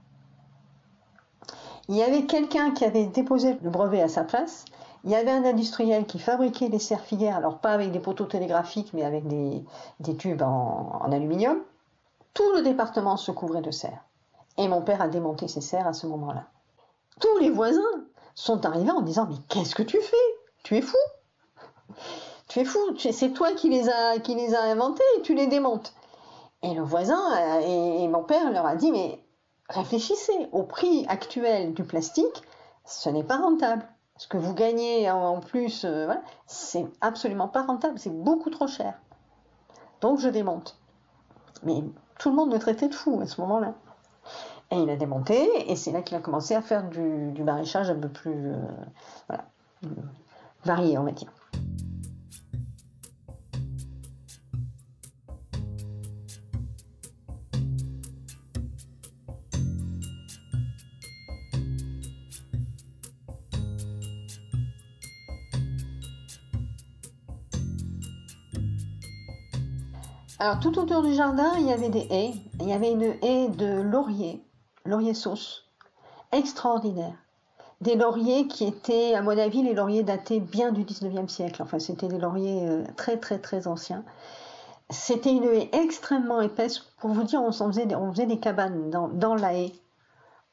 Il y avait quelqu'un qui avait déposé le brevet à sa place. Il y avait un industriel qui fabriquait des serres filières, alors pas avec des poteaux télégraphiques, mais avec des, tubes en aluminium. Tout le département se couvrait de serre. Et mon père a démonté ces serres à ce moment-là tous les voisins sont arrivés en disant Mais qu'est-ce que tu fais? Tu es fou Tu es fou C'est toi qui les as inventés et tu les démontes. Et le voisin euh, et, mon père leur a dit Mais réfléchissez, au prix actuel du plastique, ce n'est pas rentable. Ce que vous gagnez en plus, euh, c'est absolument pas rentable, c'est beaucoup trop cher. Donc je démonte. Mais tout le monde me traitait de fou à ce moment-là. Et il a démonté, et c'est là qu'il a commencé à faire du, maraîchage un peu plus euh, voilà, varié, on va dire. Tout autour du jardin, il y avait des haies. Il y avait une haie de laurier laurier sauce. Extraordinaire. Des lauriers qui étaient, à mon avis, les lauriers datés bien du 19e siècle. Enfin, c'était des lauriers euh, très, très, très anciens. C'était une haie extrêmement épaisse. Pour vous dire, on faisait des cabanes dans, la haie.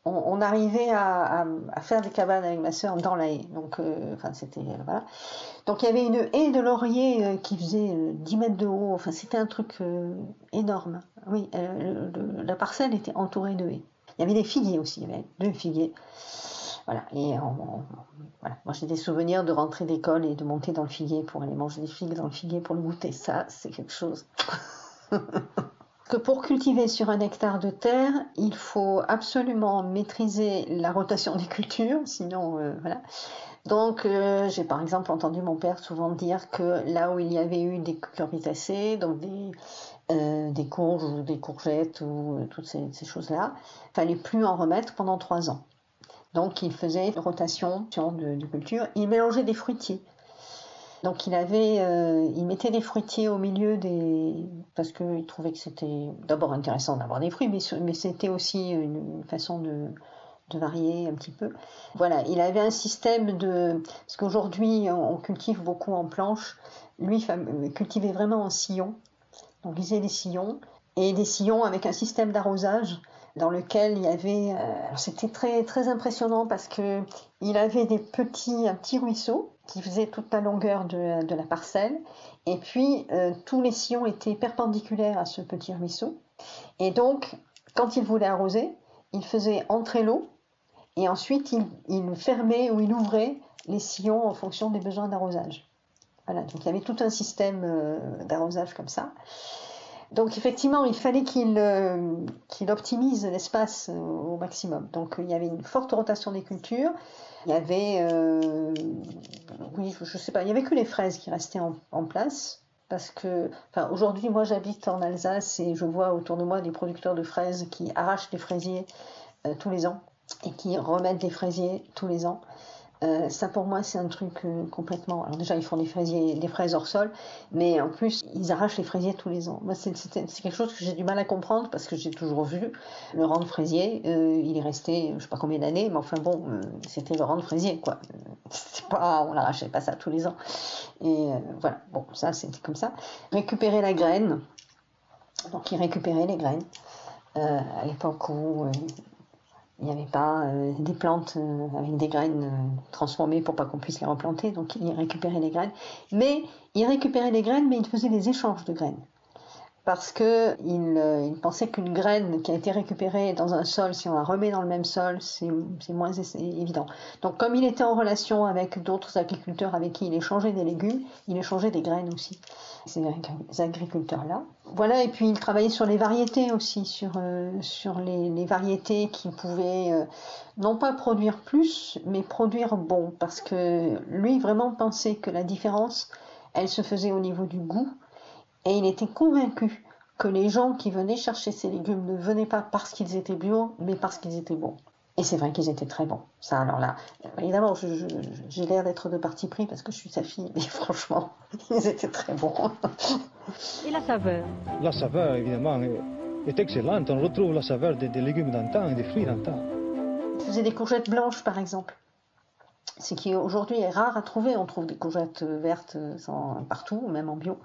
On, arrivait à, faire des cabanes avec ma soeur dans la haie. Donc, euh, c'était euh, voilà. Donc, il y avait une haie de laurier qui faisait 10 mètres de haut. Enfin, c'était un truc énorme. Oui, la parcelle était entourée de haies. Il y avait des figuiers aussi, il y avait deux figuiers. Voilà, et voilà. moi j'ai des souvenirs de rentrer d'école et de monter dans le figuier pour aller manger des figues dans le figuier pour le goûter. Ça, c'est quelque chose. pour cultiver sur un hectare de terre, il faut absolument maîtriser la rotation des cultures, sinon euh, voilà. Donc euh, j'ai par exemple entendu mon père souvent dire que là où il y avait eu des cucurbitacées, donc des, euh, des courges ou des courgettes ou toutes ces, choses-là, il fallait plus en remettre pendant trois ans. Donc il faisait rotation de, de culture. Il mélangeait des fruitiers. Donc il avait, euh, il mettait des fruitiers au milieu des, parce qu'il trouvait que c'était d'abord intéressant d'avoir des fruits, mais, c'était aussi une, façon de, de, varier un petit peu. Voilà, il avait un système de, parce qu'aujourd'hui on cultive beaucoup en planche, lui cultivait vraiment en sillon, donc il faisait des sillons et des sillons avec un système d'arrosage dans lequel il y avait, euh, c'était très très impressionnant parce que il avait des petits un petit ruisseau qui faisait toute la longueur de, la parcelle et puis euh, tous les sillons étaient perpendiculaires à ce petit ruisseau et donc quand il voulait arroser, il faisait entrer l'eau et ensuite il, fermait ou il ouvrait les sillons en fonction des besoins d'arrosage. Voilà, donc il y avait tout un système euh, d'arrosage comme ça. Donc effectivement, il fallait qu'il euh, optimise l'espace au maximum. Donc il y avait une forte rotation des cultures. Il y avait, oui, je sais pas, il y avait que les fraises qui restaient en, place. Parce que, enfin, aujourd'hui, moi j'habite en Alsace et je vois autour de moi des producteurs de fraises qui arrachent des fraisiers tous les ans et qui remettent des fraisiers tous les ans. Euh, ça pour moi c'est un truc euh, complètement. Alors déjà ils font des fraisiers, des fraises hors sol, mais en plus ils arrachent les fraisiers tous les ans. Moi c'est quelque chose que j'ai du mal à comprendre parce que j'ai toujours vu le rang de fraisier. Euh, il est resté je sais pas combien d'années, mais enfin bon c'était le rang de fraisier quoi. Pas on l'arrachait pas ça tous les ans. Et voilà bon ça c'était comme ça. Récupérer la graine. Donc ils récupéraient les graines à l'époque où il n'y avait pas euh, des plantes euh, avec des graines euh, transformées pour pas qu'on puisse les replanter, donc il récupérait les graines. Mais il récupérait les graines, mais il faisait des échanges de graines parce qu'il euh, il pensait qu'une graine qui a été récupérée dans un sol, si on la remet dans le même sol, c'est moins évident. Donc comme il était en relation avec d'autres agriculteurs avec qui il échangeait des légumes, il échangeait des graines aussi, ces agriculteurs-là. Voilà, et puis il travaillait sur les variétés aussi, sur, euh, les, variétés qui pouvaient euh, non pas produire plus, mais produire bon, parce que lui vraiment pensait que la différence, elle se faisait au niveau du goût et il était convaincu que les gens qui venaient chercher ces légumes ne venaient pas parce qu'ils étaient bio, mais parce qu'ils étaient bons. Et c'est vrai qu'ils étaient très bons. Ça, alors là, évidemment, j'ai l'air d'être de parti pris parce que je suis sa fille, mais franchement, ils étaient très bons. Et la saveur? La saveur, évidemment, est excellente. On retrouve la saveur des, des légumes d'antan et des fruits d'antan. Ils faisaient des courgettes blanches, par exemple ce qui aujourd'hui est rare à trouver. On trouve des courgettes vertes partout, même en bio.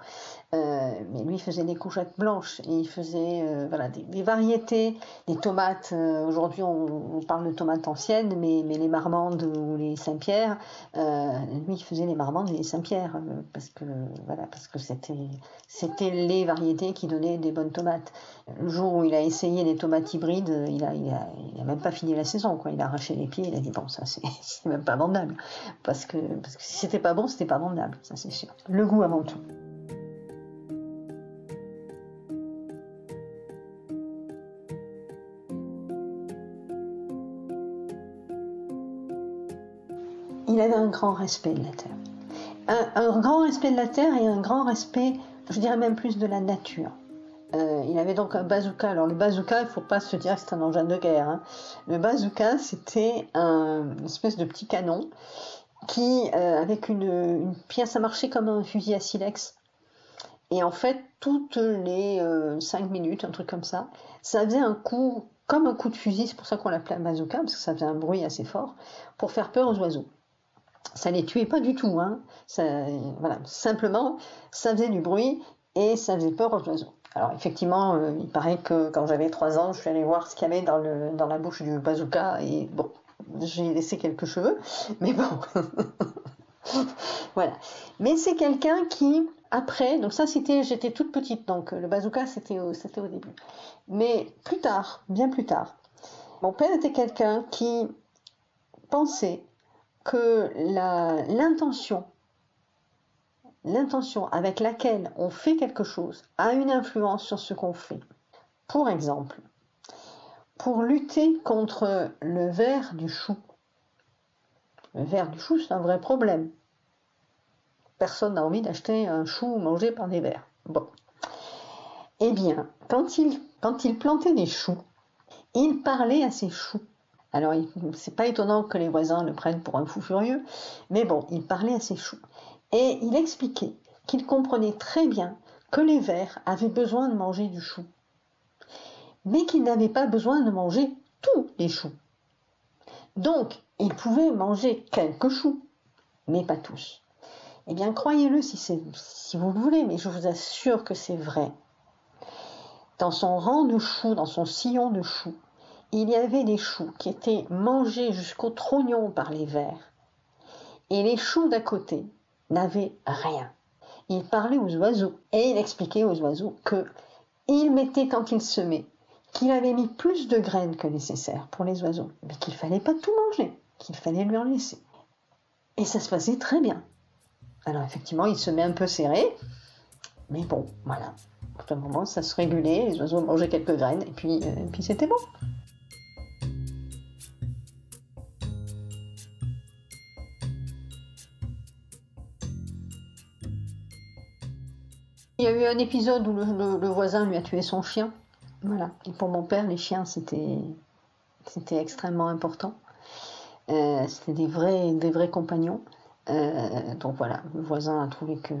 Euh, mais lui faisait des courgettes blanches et il faisait euh, des, variétés, des tomates. Euh, aujourd'hui, on, parle de tomates anciennes, mais, les marmandes ou les Saint-Pierre, lui, il faisait les marmandes et les Saint-Pierre parce que c'était les variétés qui donnaient des bonnes tomates. Le jour où il a essayé les tomates hybrides, il a, il a, il a même pas fini la saison. Il a arraché les pieds, il a dit bon, ça c'est même pas vendable. Parce que, parce que si c'était pas bon, c'était pas vendable, ça c'est sûr. Le goût avant tout. Grand respect de la Terre. Un, grand respect de la Terre et un grand respect, je dirais même plus de la nature. Euh, il avait donc un bazooka. Alors le bazooka, il ne faut pas se dire que c'est un engin de guerre. Hein. Le bazooka, c'était un, une espèce de petit canon qui, euh, avec une, pièce, ça marchait comme un fusil à silex. Et en fait, toutes les 5 euh, minutes, un truc comme ça, ça faisait un coup, comme un coup de fusil, c'est pour ça qu'on l'appelait bazooka, parce que ça faisait un bruit assez fort, pour faire peur aux oiseaux ça les tuait pas du tout. Hein. voilà. Simplement, ça faisait du bruit et ça faisait peur aux oiseaux. Alors effectivement, euh, il paraît que quand j'avais 3 ans, je suis allée voir ce qu'il y avait dans, la bouche du bazooka et bon, j'ai laissé quelques cheveux, mais bon. voilà. Mais c'est quelqu'un qui, après, donc ça c'était, j'étais toute petite, donc le bazooka c'était au début. Mais plus tard, bien plus tard, mon père était quelqu'un qui pensait que l'intention, avec laquelle on fait quelque chose a une influence sur ce qu'on fait. Pour exemple, pour lutter contre le ver du chou. Le ver du chou, c'est un vrai problème. Personne n'a envie d'acheter un chou mangé par des vers. Bon. Eh bien, quand il plantait des choux, il parlait à ses choux. Alors, c'est pas étonnant que les voisins le prennent pour un fou furieux, mais bon, il parlait à ses choux. Et il expliquait qu'il comprenait très bien que les vers avaient besoin de manger du chou, mais qu'ils n'avaient pas besoin de manger tous les choux. Donc, ils pouvaient manger quelques choux, mais pas tous. Eh bien, croyez-le si, vous le voulez, mais je vous assure que c'est vrai. Dans son rang de choux, dans son sillon de choux, il y avait des choux qui étaient mangés jusqu'au trognon par les vers, et les choux d'à côté n'avaient rien. Il parlait aux oiseaux et il expliquait aux oiseaux que il mettait quand il semait qu'il avait mis plus de graines que nécessaire pour les oiseaux, mais qu'il fallait pas tout manger, qu'il fallait lui en laisser. Et ça se passait très bien. Alors effectivement, il se met un peu serré, mais bon, voilà. Pour un moment, ça se régulait, les oiseaux mangeaient quelques graines, et puis, euh, et puis c'était bon. Un épisode où le, voisin lui a tué son chien. Voilà. Et pour mon père, les chiens, c'était, extrêmement important. C'était des vrais, des vrais compagnons. donc voilà, le voisin a trouvé que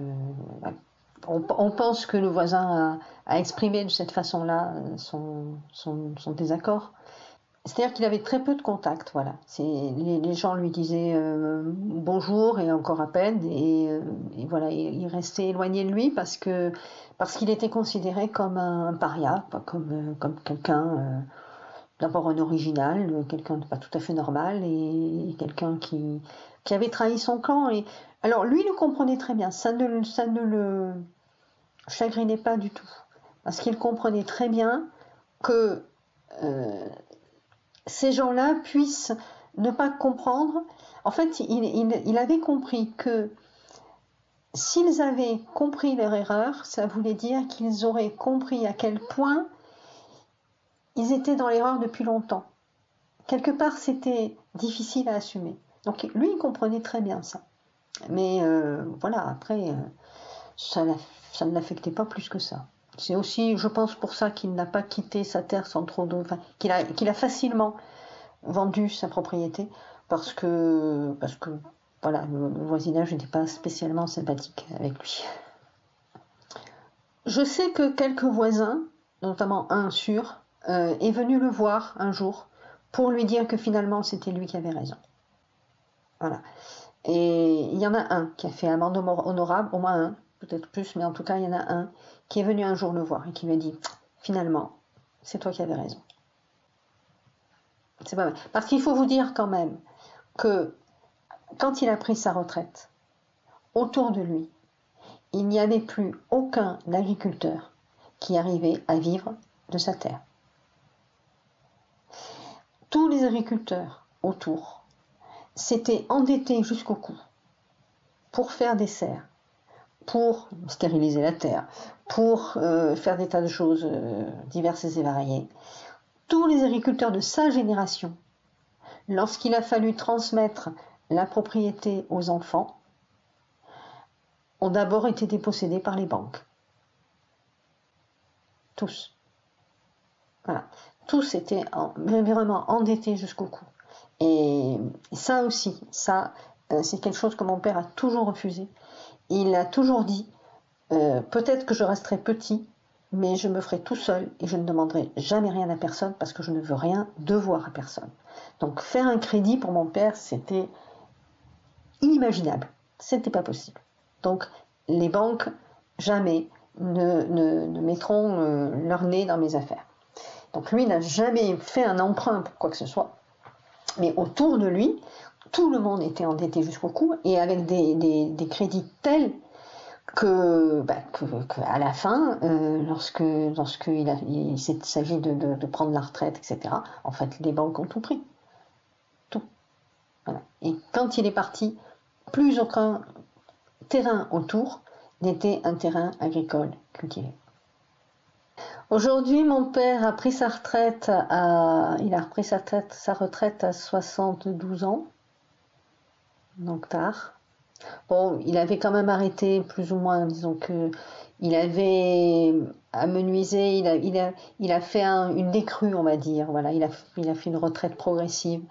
on, pense que le voisin a, exprimé de cette façon-là son, désaccord. C'est-à-dire qu'il avait très peu de contact, voilà. Les, gens lui disaient euh, bonjour et encore à peine, et, euh, voilà, il restait éloigné de lui parce que parce qu'il était considéré comme un, paria, comme euh, comme quelqu'un d'abord un original, quelqu'un de pas tout à fait normal et, quelqu'un qui qui avait trahi son camp. Et alors lui le comprenait très bien, ça ne ça ne le chagrinait pas du tout, parce qu'il comprenait très bien que ces gens-là puissent ne pas comprendre. En fait, il, avait compris que s'ils avaient compris leur erreur, ça voulait dire qu'ils auraient compris à quel point ils étaient dans l'erreur depuis longtemps. Quelque part, c'était difficile à assumer. Donc lui, il comprenait très bien ça. Mais euh, voilà, après, euh, ça, ça ne l'affectait pas plus que ça. C'est aussi, je pense, pour ça qu'il n'a pas quitté sa terre sans trop de. Enfin, qu'il a, qu'il a facilement vendu sa propriété parce que, parce que voilà, le, voisinage n'était pas spécialement sympathique avec lui. Je sais que quelques voisins, notamment un sûr, euh, est venu le voir un jour pour lui dire que finalement c'était lui qui avait raison. Voilà. Et il y en a un qui a fait un amende honorable, au moins un, peut-être plus, mais en tout cas il y en a un qui est venu un jour le voir et qui lui a dit finalement, c'est toi qui avais raison. C'est pas Parce qu'il faut vous dire quand même que quand il a pris sa retraite, autour de lui, il n'y avait plus aucun agriculteur qui arrivait à vivre de sa terre. Tous les agriculteurs autour s'étaient endettés jusqu'au cou pour faire des serres, pour stériliser la terre, pour euh, faire des tas de choses euh, diverses et variées. Tous les agriculteurs de sa génération, lorsqu'il a fallu transmettre la propriété aux enfants, ont d'abord été dépossédés par les banques. Tous. Voilà. Tous étaient vraiment endettés jusqu'au cou. Et ça aussi, ça, euh, c'est quelque chose que mon père a toujours refusé il a toujours dit euh, peut-être que je resterai petit, mais je me ferai tout seul et je ne demanderai jamais rien à personne parce que je ne veux rien devoir à personne. Donc faire un crédit pour mon père, c'était inimaginable. C'était pas possible. Donc les banques jamais ne, mettront euh, leur nez dans mes affaires. Donc lui n'a jamais fait un emprunt pour quoi que ce soit. Mais autour de lui, tout le monde était endetté jusqu'au cou et avec des, crédits tels que, bah, à la fin, euh, lorsque, s'agit de, prendre la retraite, etc., en fait, les banques ont tout pris. Tout. Et quand il est parti, plus aucun terrain autour n'était un terrain agricole cultivé. Aujourd'hui, mon père a pris sa retraite à, il a repris sa retraite à 72 ans donc tard. Bon, il avait quand même arrêté plus ou moins, disons que il avait amenuisé, il a, il a, il a fait une décrue, on va dire. Voilà, il a, il a fait une retraite progressive.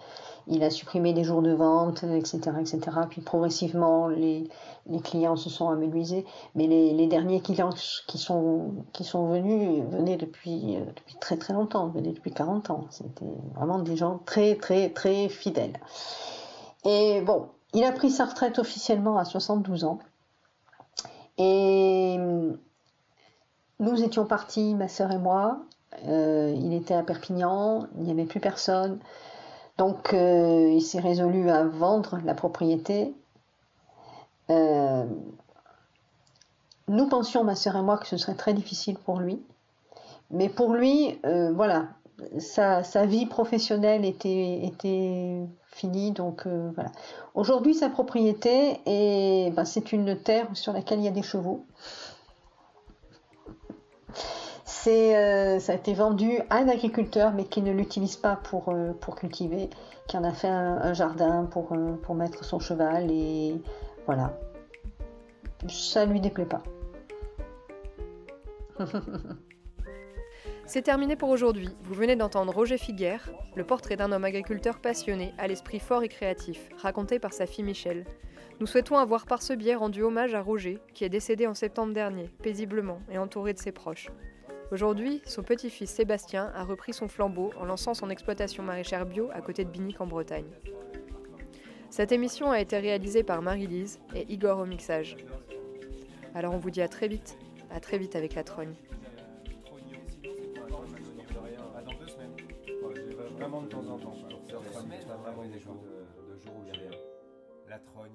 Il a supprimé des jours de vente, etc., etc. Puis progressivement, les, les clients se sont amenuisés. Mais les, les, derniers clients qui sont, qui sont venus venaient depuis, depuis très très longtemps, venaient depuis 40 ans. C'était vraiment des gens très très très fidèles. Et bon, il a pris sa retraite officiellement à 72 ans. Et nous étions partis, ma sœur et moi. Euh, il était à Perpignan, il n'y avait plus personne. Donc euh, il s'est résolu à vendre la propriété. Euh, nous pensions, ma sœur et moi, que ce serait très difficile pour lui. Mais pour lui, voilà, sa, vie professionnelle était finie. Donc euh, voilà. Aujourd'hui, sa propriété, est, ben, c'est une terre sur laquelle il y a des chevaux. C'est, euh, ça a été vendu à un agriculteur, mais qui ne l'utilise pas pour, euh, pour cultiver, qui en a fait un, jardin pour, pour mettre son cheval. Et voilà. Ça lui déplaît pas. C'est terminé pour aujourd'hui. Vous venez d'entendre Roger Figuère, le portrait d'un homme agriculteur passionné, à l'esprit fort et créatif, raconté par sa fille Michel. Nous souhaitons avoir par ce biais rendu hommage à Roger, qui est décédé en septembre dernier, paisiblement et entouré de ses proches. Aujourd'hui, son petit-fils Sébastien a repris son flambeau en lançant son exploitation maraîchère bio à côté de Binic en Bretagne. Cette émission a été réalisée par Marie-Lise et Igor au mixage. Alors on vous dit à très vite, à très vite avec la trogne. Vraiment de temps en temps. Vraiment des jours de, de jours où il y avait la trogne.